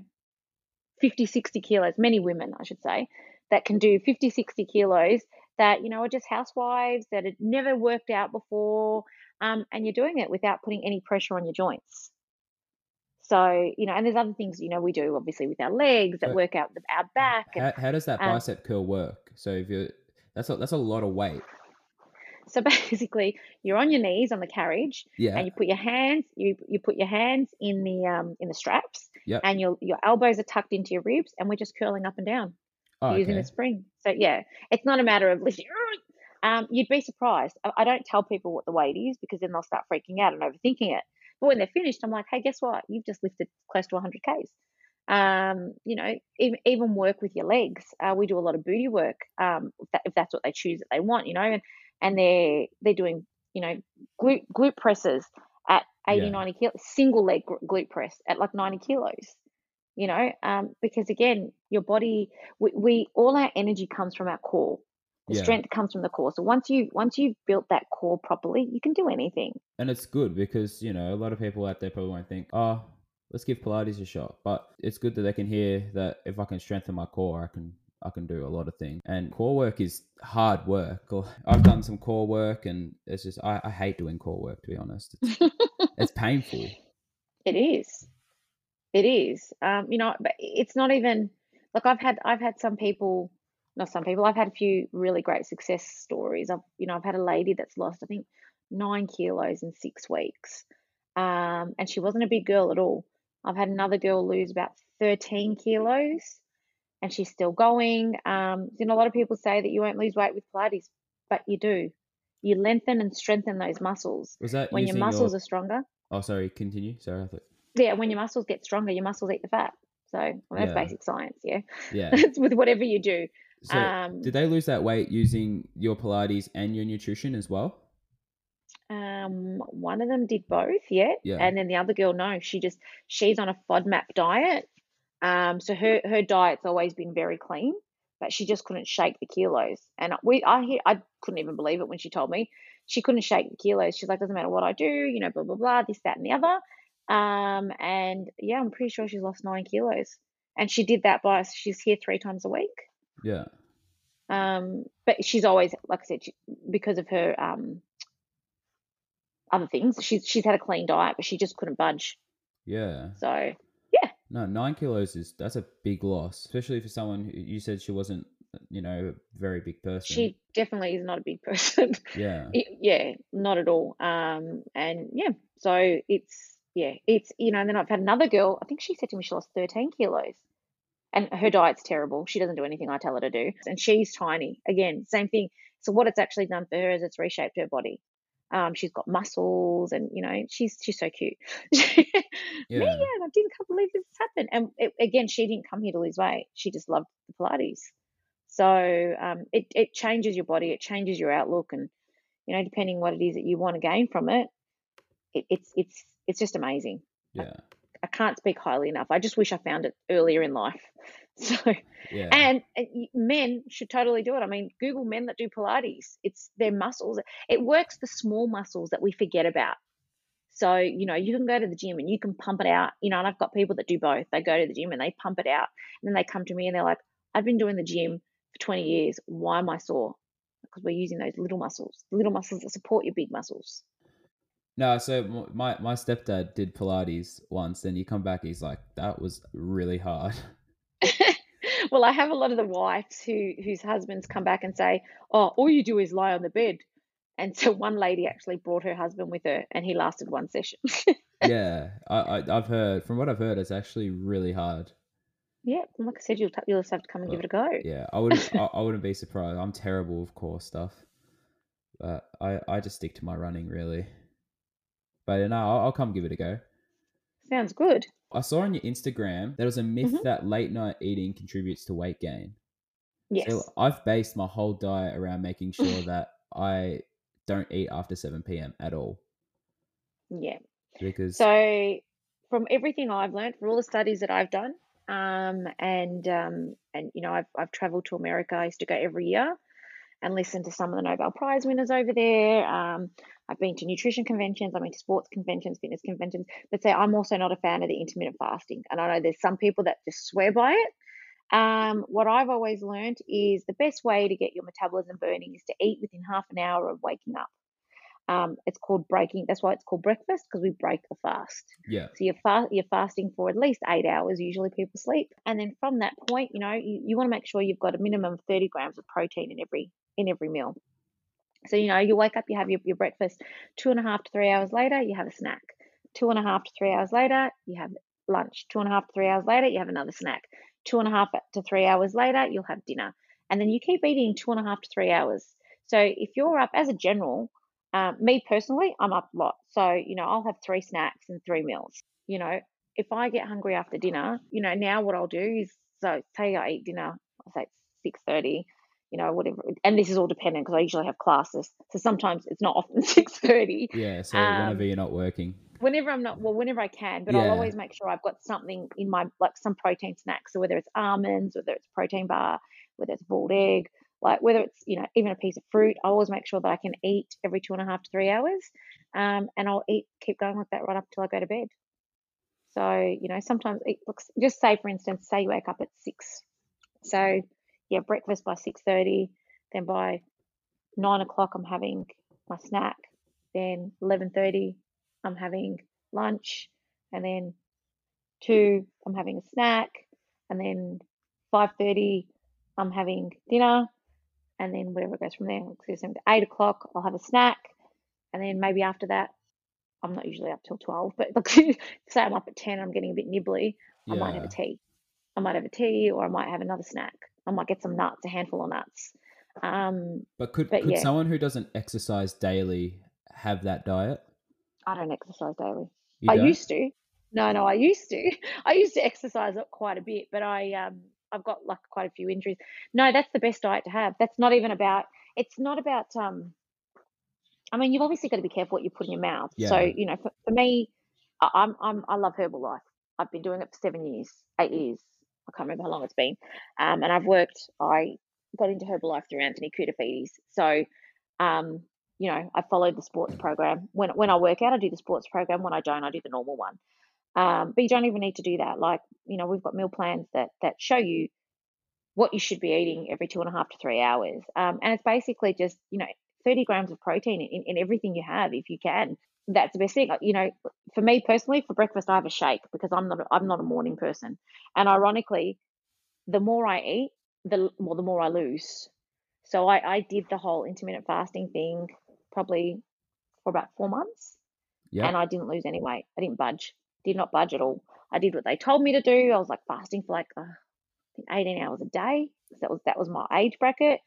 50, 60 kilos, many women, I should say, that can do 50, 60 kilos that, you know, are just housewives that had never worked out before. Um, and you're doing it without putting any pressure on your joints. So, you know, and there's other things, you know, we do obviously with our legs that So work out the, our back. And how, how does that um, bicep curl work? So if you that's a, that's a lot of weight. So [LAUGHS] basically, you're on your knees on the carriage, Yeah. and you put your hands, you you put your hands in the um in the straps, Yep. and your your elbows are tucked into your ribs, and we're just curling up and down. Oh, using the spring. So yeah, it's not a matter of lifting. [LAUGHS] Um, you'd be surprised. I, I don't tell people what the weight is because then they'll start freaking out and overthinking it. But when they're finished, I'm like, hey, guess what? You've just lifted close to 100 k's. Um, you know, even, even work with your legs. Uh, we do a lot of booty work um, if, that, if that's what they choose that they want. You know, and and they're they're doing you know glute glute presses at 80, Yeah. 90 kilos, single leg glute press at like 90 kilos. You know, um, because again, your body, we, we all our energy comes from our core. The Yeah. strength comes from the core. So once you once you've built that core properly, you can do anything. and it's good because you know a lot of people out there probably won't think, oh, let's give Pilates a shot. But it's good that they can hear that if I can strengthen my core, I can I can do a lot of things. And core work is hard work. Or- I've done some core work, and it's just I, I hate doing core work to be honest. It's, [LAUGHS] it's painful. It is. It is. Um, you know, but it's not even like I've had I've had some people, not some people, I've had a few really great success stories. I've you know, I've had a lady that's lost, I think, nine kilos in six weeks. Um, and she wasn't a big girl at all. I've had another girl lose about 13 kilos and she's still going. Um, you know, a lot of people say that you won't lose weight with Pilates, but you do. You lengthen and strengthen those muscles. Was that When your muscles your... are stronger, Oh, sorry. Continue. Sorry. I thought... yeah, when your muscles get stronger, your muscles eat the fat. So well, that's Yeah. basic science, yeah. Yeah. [LAUGHS] It's with whatever you do. So um, did they lose that weight using your Pilates and your nutrition as well? um, one of them did both, yeah, Yeah. and then the other girl, no, she just she's on a FODMAP diet. Um, so her her diet's always been very clean, but she just couldn't shake the kilos. And we, I I couldn't even believe it when she told me she couldn't shake the kilos. She's like, doesn't matter what I do, you know, blah blah blah, this, that, and the other. Um, and yeah, I'm pretty sure she's lost nine kilos, and she did that by she's here three times a week. Yeah. Um, but she's always, like I said, she, because of her um, other things, she's she's had a clean diet, but she just couldn't budge. Yeah. So No, nine kilos is that's a big loss, especially for someone who you said she wasn't, you know, a very big person. she definitely is not a big [LAUGHS] person. Yeah. Yeah, not at all. Um, and yeah, so it's yeah, it's you know. And then I've had another girl. I think she said to me she lost thirteen kilos, and her diet's terrible. She doesn't do anything I tell her to do, and she's tiny. Again, same thing. So what it's actually done for her is it's reshaped her body. Um, she's got muscles, and you know, she's she's so cute. [LAUGHS] Me, Yeah. yeah, I didn't believe this happened. And it, again, she didn't come here to lose weight. She just loved the Pilates. So um, it it changes your body, it changes your outlook, and you know, depending what it is that you want to gain from it, it it's it's it's just amazing. Yeah. I can't speak highly enough. I just wish I found it earlier in life. [LAUGHS] So Yeah. and uh, men should totally do it. I mean, Google men that do Pilates. It's their muscles. It works the small muscles that we forget about. So, you know, you can go to the gym and you can pump it out. You know, and I've got people that do both. They go to the gym and they pump it out. And then they come to me and they're like, I've been doing the gym for 20 years. Why am I sore? Because we're using those little muscles, the little muscles that support your big muscles. No, so my my stepdad did Pilates once, and you come back, he's like, that was really hard. [LAUGHS] well, I have a lot of the wives who whose husbands come back and say, "Oh, all you do is lie on the bed." And so [LAUGHS] one lady actually brought her husband with her, and he lasted one session. [LAUGHS] yeah, I, I I've heard from what I've heard, it's actually really hard. yeah, like I said, you'll t- you'll just have to come and give it a go. Yeah, I wouldn't I, I [LAUGHS] wouldn't be surprised. I'm terrible with core stuff, but I I just stick to my running really. But no, I'll, I'll come give it a go. Sounds good. I saw on your Instagram there was a myth Mhm. that late night eating contributes to weight gain. Yes. So I've based my whole diet around making [LAUGHS] sure that I don't eat after 7 p.m. at all yeah. because So, from everything I've learned, from all the studies that I've done, um, and um, and you know, I've I've travelled to America. I used to go every year and listen to some of the Nobel Prize winners over there. Um, I've been to nutrition conventions. I've been to sports conventions, fitness conventions. But say I'm also not a fan of the intermittent fasting, and I know there's some people that just swear by it. Um, what I've always learned is the best way to get your metabolism burning is to eat within half an hour of waking up. Um, it's called breaking. That's why it's called breakfast because we break the fast. yeah, So you're fa- you're fasting for at least eight hours. Usually people sleep, and then from that point, you know, you, you want to make sure you've got a minimum of 30 grams of protein in every in every meal. So you know, you wake up, you have your, your breakfast. Two and a half to three hours later, you have a snack. Two and a half to three hours later, you have lunch. Two and a half to three hours later, you have another snack. Two and a half to three hours later, you'll have dinner, and then you keep eating two and a half to three hours. So if you're up as a general, Um, me personally, I'm up a lot. So, you know, I'll have three snacks and three meals. You know, if I get hungry after dinner, you know, now what I'll do is so say I eat dinner, I say six thirty, you know, whatever. And this is all dependent because I usually have classes, so sometimes it's not often [LAUGHS] six thirty. Yeah, so whenever Um, you're not working. whenever I'm not, well, whenever I can, but I'll always make sure I've got something in my, like some protein snacks. So whether it's almonds, whether it's protein bar, whether it's boiled egg, like whether it's, you know, even a piece of fruit, I always make sure that I can eat every two and a half to three hours. Um, and I'll eat, keep going like that right up till I go to bed. So, you know, sometimes it looks, just say for instance, say you wake up at six. So yeah, breakfast by 6.30, then by nine o'clock I'm having my snack, then 11.30 I'm having lunch, and then two I'm having a snack, and then 5.30 I'm having dinner, and then whatever goes from there. Eight o'clock I'll have a snack, and then maybe after that I'm not usually up till 12, but like, [LAUGHS] say I'm up at 10 I'm getting a bit nibbly, I might have a tea. I might have a tea, or I might have another snack. I might get some nuts, a handful of nuts. Um, But could But could yeah. someone who doesn't exercise daily have that diet? I don't exercise daily. You I don't? used to. No, no, I used to. [LAUGHS] I used to exercise quite a bit, but I um I've got like quite a few injuries. No, that's the best diet to have. That's not even about. It's not about. Um, I mean, you've obviously got to be careful what you put in your mouth. So you know, for, for me, I, I'm I'm I love Herbalife. I've been doing it for seven years, eight years. I can't remember how long it's been. Um, and I've worked. I got into Herbalife through Anthony Koutafidis. So, um, you know, I followed the sports program. When when I work out, I do the sports program. When I don't, I do the normal one. Um, but you don't even need to do that. Like, you know, we've got meal plans that that show you what you should be eating every two and a half to three hours. Um, and it's basically just, you know, 30 grams of protein in, in everything you have if you can. That's the best thing. You know, for me personally, for breakfast I have a shake because I'm not I'm not a morning person. And ironically, the more I eat, the well, the more I lose. So I, I did the whole intermittent fasting thing probably for about four months Yeah. and I didn't lose any weight. I didn't budge. Did not budge at all. I did what they told me to do. I was like fasting for like uh, I think 18 hours a day. That was that was my age bracket.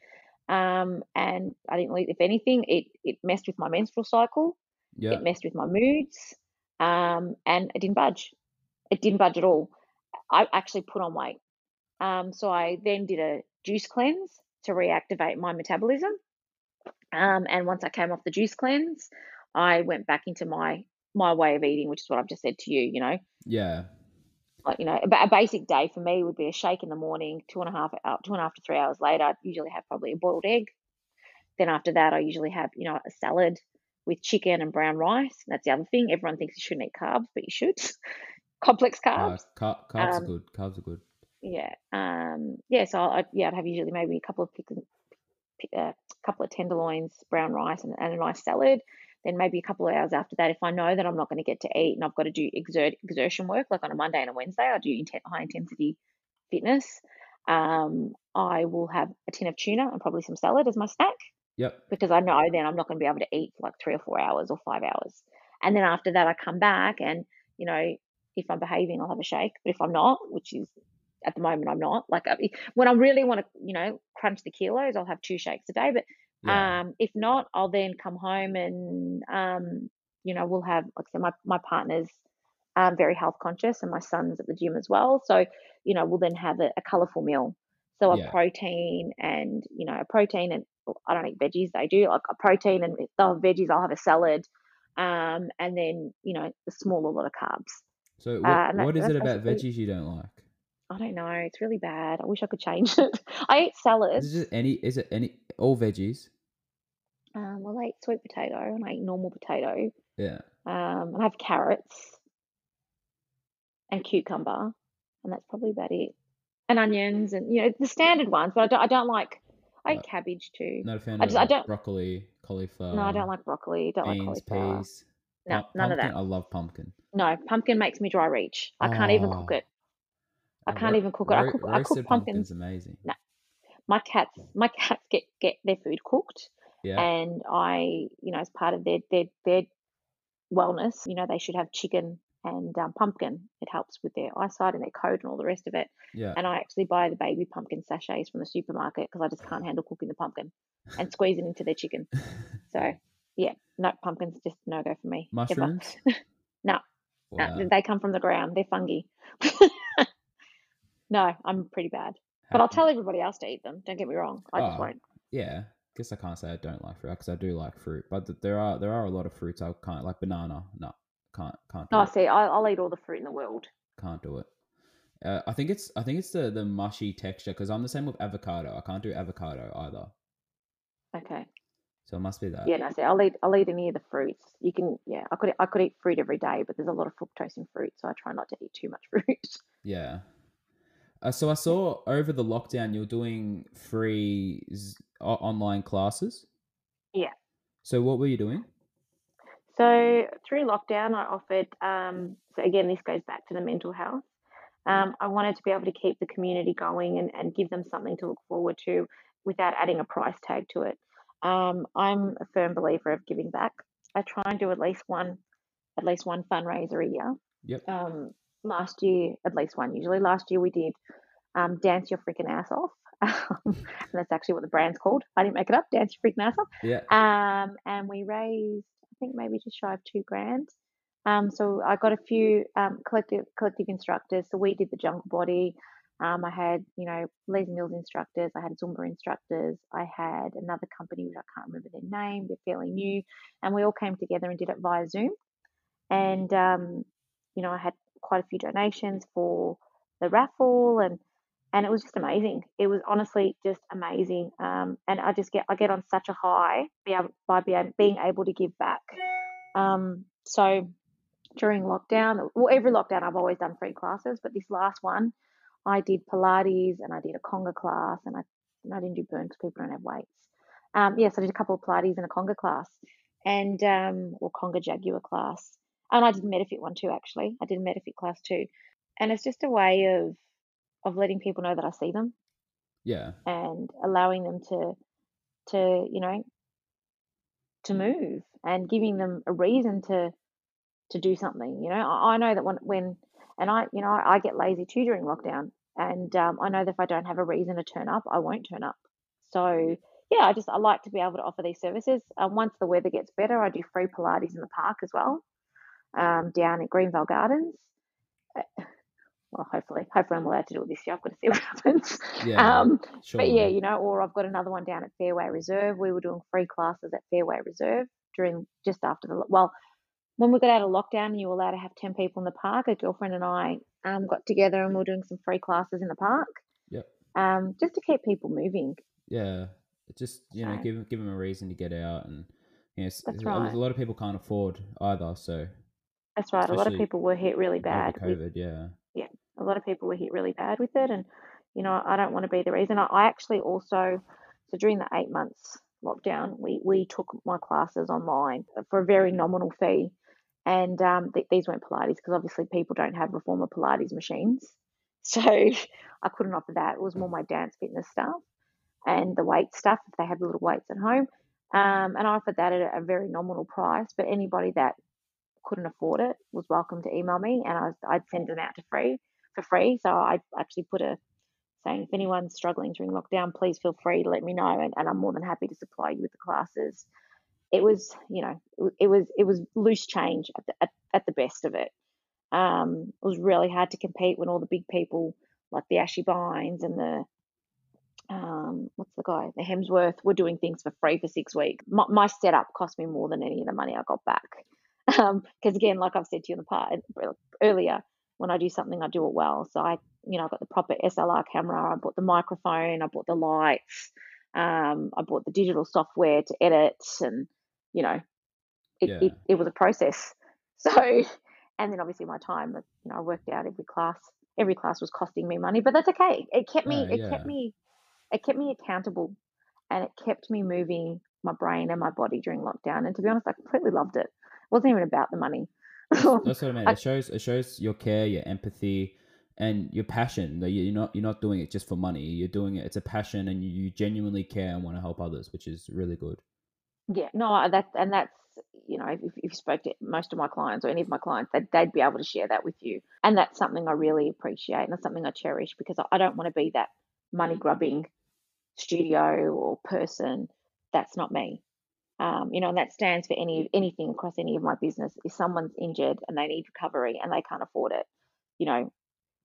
Um, and I didn't lose. If anything, it it messed with my menstrual cycle. Yeah. It messed with my moods. Um, and it didn't budge. It didn't budge at all. I actually put on weight. Um, so I then did a juice cleanse to reactivate my metabolism. Um, and once I came off the juice cleanse, I went back into my my way of eating, which is what I've just said to you. You know, Yeah. like you know, a, a basic day for me would be a shake in the morning, two and a half out, two and a half to three hours later, I'd usually have probably a boiled egg. Then after that, I usually have you know a salad with chicken and brown rice. That's the other thing. Everyone thinks you shouldn't eat carbs, but you should. [LAUGHS] Complex Uh, carbs. car- carbs are Um, good. Carbs are good. Yeah. Um. Yeah. So I yeah I'd have usually maybe a couple of pick, a couple of tenderloins, brown rice, and, and a nice salad. Then maybe a couple of hours after that, if I know that I'm not going to get to eat and I've got to do exert exertion work, like on a Monday and a Wednesday, I do inten- high intensity fitness. Um, I will have a tin of tuna and probably some salad as my snack Yep. because I know then I'm not going to be able to eat for like three or four hours or five hours. And then after that, I come back and, you know, if I'm behaving, I'll have a shake. But if I'm not, which is at the moment, I'm not, like when I really want to, you know, crunch the kilos, I'll have two shakes a day. But Yeah. um, if not, I'll then come home and, um, you know, we'll have, like I said, my, my partner's um, very health conscious and my son's at the gym as well. So, you know, we'll then have a, a colorful meal. So a Yeah. protein and, you know, a protein and I don't eat veggies. They do like a protein and if they'll have veggies. I'll have a salad. Um, and then, you know, a smaller lot of carbs. So what, uh, and that- what is it about veggies you don't like? I don't know. It's really bad. I wish I could change it. [LAUGHS] I eat salads. Is it any? Is it any? All veggies? Um, well, I eat sweet potato and I eat normal potato. Yeah. Um, and I have carrots and cucumber, and that's probably about it. And onions and you know the standard ones, but I don't. I don't like. I eat Uh, cabbage too. Not a fan I of just- I like, don't- broccoli, cauliflower. No, I don't like broccoli. Don't like beans, cauliflower. peas. No, none of that. I love pumpkin. No, pumpkin makes me dry reach. I can't even cook Oh. it. I can't ro- even cook it. I ro- cook. I roasted cook pumpkins. amazing. My cats. My [LAUGHS] cats get get their food cooked, Yeah. and I, you know, as part of their their their wellness, you know, they should have chicken and um, pumpkin. It helps with their eyesight and their coat and all the rest of it. yeah. And I actually buy the baby pumpkin sachets from the supermarket because I just can't handle cooking the pumpkin [LAUGHS] and squeezing into their chicken. So Yeah, no pumpkins, just no go for me. Mushrooms? [LAUGHS] No, no, they come from the ground. They're fungi. [LAUGHS] no, I'm pretty bad. But I'll tell everybody else to eat them. Don't get me wrong. I just Oh, won't. Yeah, guess I can't say I don't like fruit because I do like fruit, but th- there are there are a lot of fruits I can't like banana. No, can't can't do No, it. see, I, I'll eat all the fruit in the world. Can't do it. Uh, I think it's I think it's the the mushy texture because I'm the same with avocado. I can't do avocado either, Okay. so it must be that. Yeah, no, see, I'll eat. I'll eat any of the fruits. You can. Yeah, I could. I could eat fruit every day, but there's a lot of fructose in fruit, so I try not to eat too much [LAUGHS] fruit. Yeah. Uh, so I saw over the lockdown you're doing free z- online classes. Yeah. So what were you doing? So through lockdown, I offered. Um, so again, this goes back to the mental health. Um, I wanted to be able to keep the community going and, and give them something to look forward to without adding a price tag to it. Um, I'm a firm believer of giving back. I try and do at least one, at least one fundraiser a year. Yep. Um, last year, at least one usually. Last year we did um, dance your freaking ass off. [LAUGHS] and that's actually what the brand's called. I didn't make it up. Dance your freaking ass off. Yeah. Um, and we raised, think maybe just shy of two grand. Um, so I got a few um, collective collective instructors. So we did the jungle body. Um, I had, you know, Les Mills instructors. I had Zumba instructors. I had another company which I can't remember their name. They're fairly new, and we all came together and did it via Zoom. And um, you know, I had quite a few donations for the raffle, and and it was just amazing. It was honestly just amazing. Um, and I just get I get on such a high be able, by being able to give back. Um, so during lockdown, well, every lockdown I've always done free classes, but this last one I did Pilates and I did a conga class, and I and I didn't do burn because people don't have weights. Um, yes, I did a couple of Pilates and a conga class, and um, or conga jaguar class, and I did a MetaFit one too. Actually, I did a MetaFit class too, and it's just a way of of letting people know that I see them Yeah. and allowing them to to you know to move and giving them a reason to to do something you know? I, I know that when when and i you know I, I get lazy too during lockdown and um, i know that if i don't have a reason to turn up i won't turn up. So yeah i just i like to be able to offer these services. Um, once the weather gets better i do free pilates in the park as well um, down at Greenvale gardens well hopefully hopefully i'm allowed to do it this year i've got to see [LAUGHS] what happens Yeah. um, sure. but yeah, you know, or I've got another one down at Fairway Reserve. We were doing free classes at Fairway Reserve during just after the well, when we got out of lockdown and you were allowed to have ten people in the park. A girlfriend and I um, got together and we were doing some free classes in the park. Yep. Um, just to keep people moving. Yeah. Just you know So- give give them a reason to get out and you know, right. a lot of people can't afford either. So That's right. a lot of people were hit really bad. with- COVID, yeah. a lot of people were hit really bad with it and you know i don't want to be the reason. I, actually also so during the eight months lockdown we we took my classes online for a very nominal fee. And um, th- these weren't pilates because obviously people don't have reformer pilates machines. [LAUGHS] So i couldn't offer that. It was more my dance fitness stuff and the weight stuff if they the little weights at home. Um, and i offered that at a, a very nominal price. But anybody that couldn't afford it was welcome to email me and I I'd send them out to free for free. So I actually put a saying if anyone's struggling during lockdown, please feel free to let me know, and, and I'm more than happy to supply you with the classes. It was, you know, it, was it was loose change at the, at, at the best of it. Um, it was really hard to compete when all the big people like the Ashy Bines and the um, what's the guy, the Hemsworth, were doing things for free for six weeks. My, my setup cost me more than any of the money I got back. Because again, like I've said to you in the part earlier, when I do something, I do it well. So I, you know, I got the proper SLR camera. I bought the microphone. I bought the lights. Um, I bought the digital software to edit, and you know, it, Yeah. it, it was a process. [LAUGHS] So, and then obviously my time. You know, I worked out every class. Every class was costing me money, but that's okay. It kept me. Yeah, it yeah. kept me. It kept me accountable, and it kept me moving my brain and my body during lockdown. And to be honest, I completely loved it. It wasn't even about the money. That's [LAUGHS] what I mean. It shows it shows your care, your empathy, and your passion. That you- you're not you're not doing it just for money. You're doing it. It's a passion, and you, genuinely care and want to help others, which is really good. Yeah, no, that's and that's you know, if, if you spoke to most of my clients or any of my clients, they'd, they'd be able to share that with you, and that's something I really appreciate, and that's something I cherish because I don't want to be that money grubbing studio or person. That's not me. Um, you know, and that stands for any anything across any of my business. If someone's injured and they need recovery and they can't afford it, you know,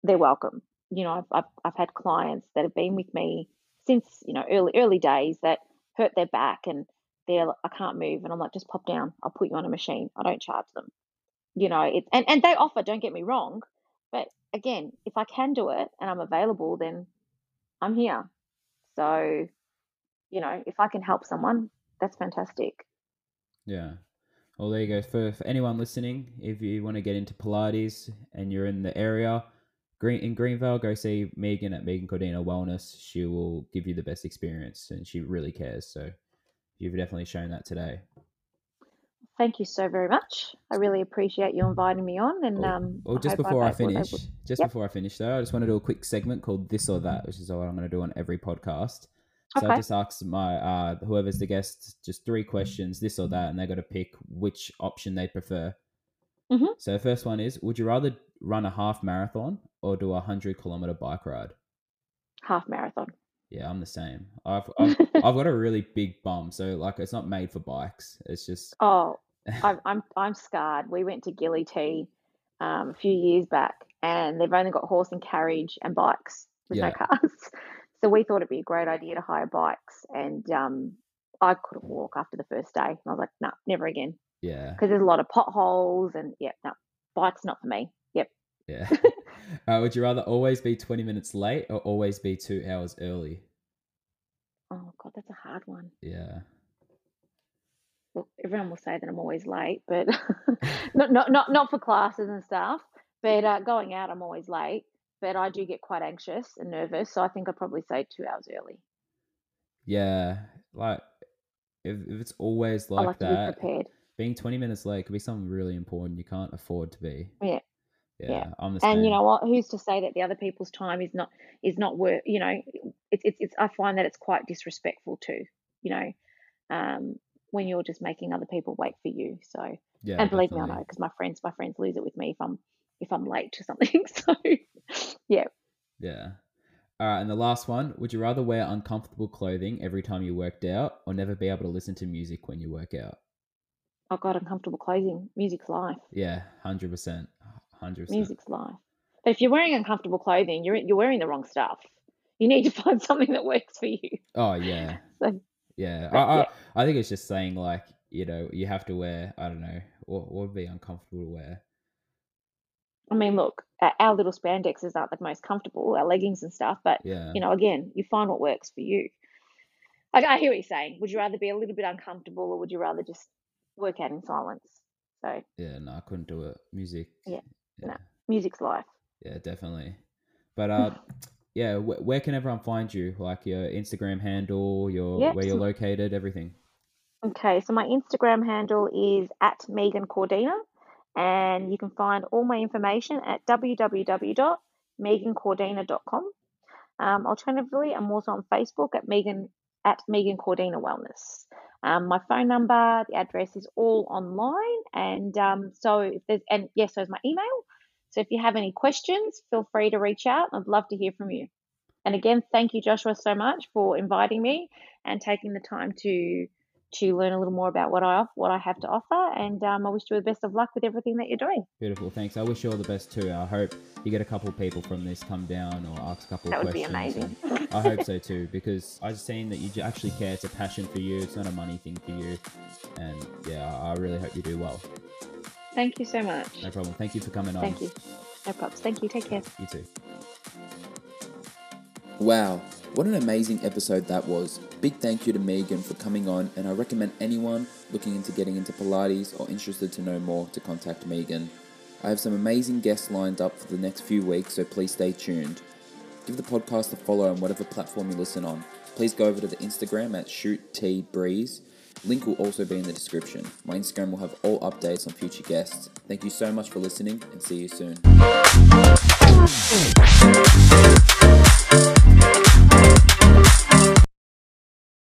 they're welcome. You know, I've, I've, I've had clients that have been with me since you know early early days that hurt their back and they're I can't move and I'm like just pop down I'll put you on a machine I don't charge them you know it and and they offer don't get me wrong but again if I can do it and I'm available then I'm here so you know if I can help someone that's fantastic Yeah. Well, there you go. For, for anyone listening, if you want to get into Pilates and you're in the area, Green in Greenvale, go see Megan at Megan Cordina Wellness. She will give you the best experience, and she really cares. So you've definitely shown that today. thank you so very much I really appreciate you inviting me on and Well, um well, just hope before I able- finish, just Yep. before I finish though, I just want to do a quick segment called "This or That," which is what I'm going to do on every podcast. So I just ask my uh, whoever's the guest just three questions, this or that, and they got to pick which option they prefer. Mhm. So the first one is: Would you rather run a half marathon or do a hundred kilometer bike ride? half marathon Yeah, I'm the same. I've [LAUGHS] I've, I've got a really big bum, so like it's not made for bikes. It's just Oh, I'm [LAUGHS] I'm I'm scarred. We went to Gili T um, a few years back, and they've only got horse and carriage and bikes. There's Yeah. no cars, [LAUGHS] so we thought it'd be a great idea to hire bikes. And um, I couldn't walk after the first day, and I was like, no, never again, yeah, because there's a lot of potholes, and yeah, no, bikes not for me. Yep. yeah. [LAUGHS] uh, would you rather always be 20 minutes late or always be two hours early? Oh God, that's a hard one. Yeah. Look, everyone will say that I'm always late, but [LAUGHS] not not not not for classes and stuff. But uh, going out, I'm always late. But I do get quite anxious and nervous, so I think I'd probably say two hours early. Yeah, like if, if it's always like like that, be prepared. being 20 minutes late could be something really important you can't afford to be. Yeah. Yeah, Yeah. I'm the same. And you know what? Who's to say that the other people's time is not is not worth? You know, it's it's it's. I find that it's quite disrespectful too. You know, um, when you're just making other people wait for you. So, yeah, and believe me, I know because my friends my friends lose it with me if I'm if I'm late to something. [LAUGHS] So, yeah. Yeah. All right, and the last one, would you rather wear uncomfortable clothing every time you worked out or never be able to listen to music when you work out? Oh I've got uncomfortable clothing. Music's life. Yeah, 100%. 100%. Music's life. But if you're wearing uncomfortable clothing, you're you're wearing the wrong stuff. You need to [LAUGHS] find something that works for you. Oh, yeah. [LAUGHS] So, Yeah. I, yeah. I, I think it's just saying, like, you know, you have to wear, I don't know, what, what would be uncomfortable to wear? I mean, look, our- little spandexes aren't the most comfortable, our leggings and stuff. But Yeah. you know, again, you find what works for you. Like I hear what you're saying. Would you rather be a little bit uncomfortable, or would you rather just work out in silence? So, Yeah, no, I couldn't do it. Music. Yeah, Yeah, no. music's life. yeah definitely. But, uh, [LAUGHS] yeah, wh- where can everyone find you? Like your Instagram handle, your Yep, where you're located, everything. Okay, so my Instagram handle is at Megan Cordina, and you can find all my information at www.megancordina.com. Um, alternatively, I'm also on Facebook at Megan at Megan Cordina Wellness. Um, my phone number, the address is all online, and um, so if there's and yes, is my email. So if you have any questions, feel free to reach out. I'd love to hear from you. And again, thank you, Joshua, so much for inviting me and taking the time to to learn a little more about what I what I have to offer. And um, I wish you the best of luck with everything that you're doing. Beautiful. Thanks. I wish you all the best too. I hope you get a couple of people from this come down or ask a couple That of would be questions. amazing. I hope [LAUGHS] so too because I've seen that you actually care. It's a passion for you. It's not a money thing for you. And yeah, I really hope you do well. Thank you so much. No problem. Thank you for coming on. Thank you. No problems. Thank you. Take care. You too. Wow, what an amazing episode that was. Big thank you to Megan for coming on, and I recommend anyone looking into getting into Pilates or interested to know more to contact Megan. I have some amazing guests lined up for the next few weeks, so please stay tuned. Give the podcast a follow on whatever platform you listen on. Please go over to the Instagram at shoottbreeze. Link will also be in the description. My Instagram will have all updates on future guests. Thank you so much for listening and see you soon.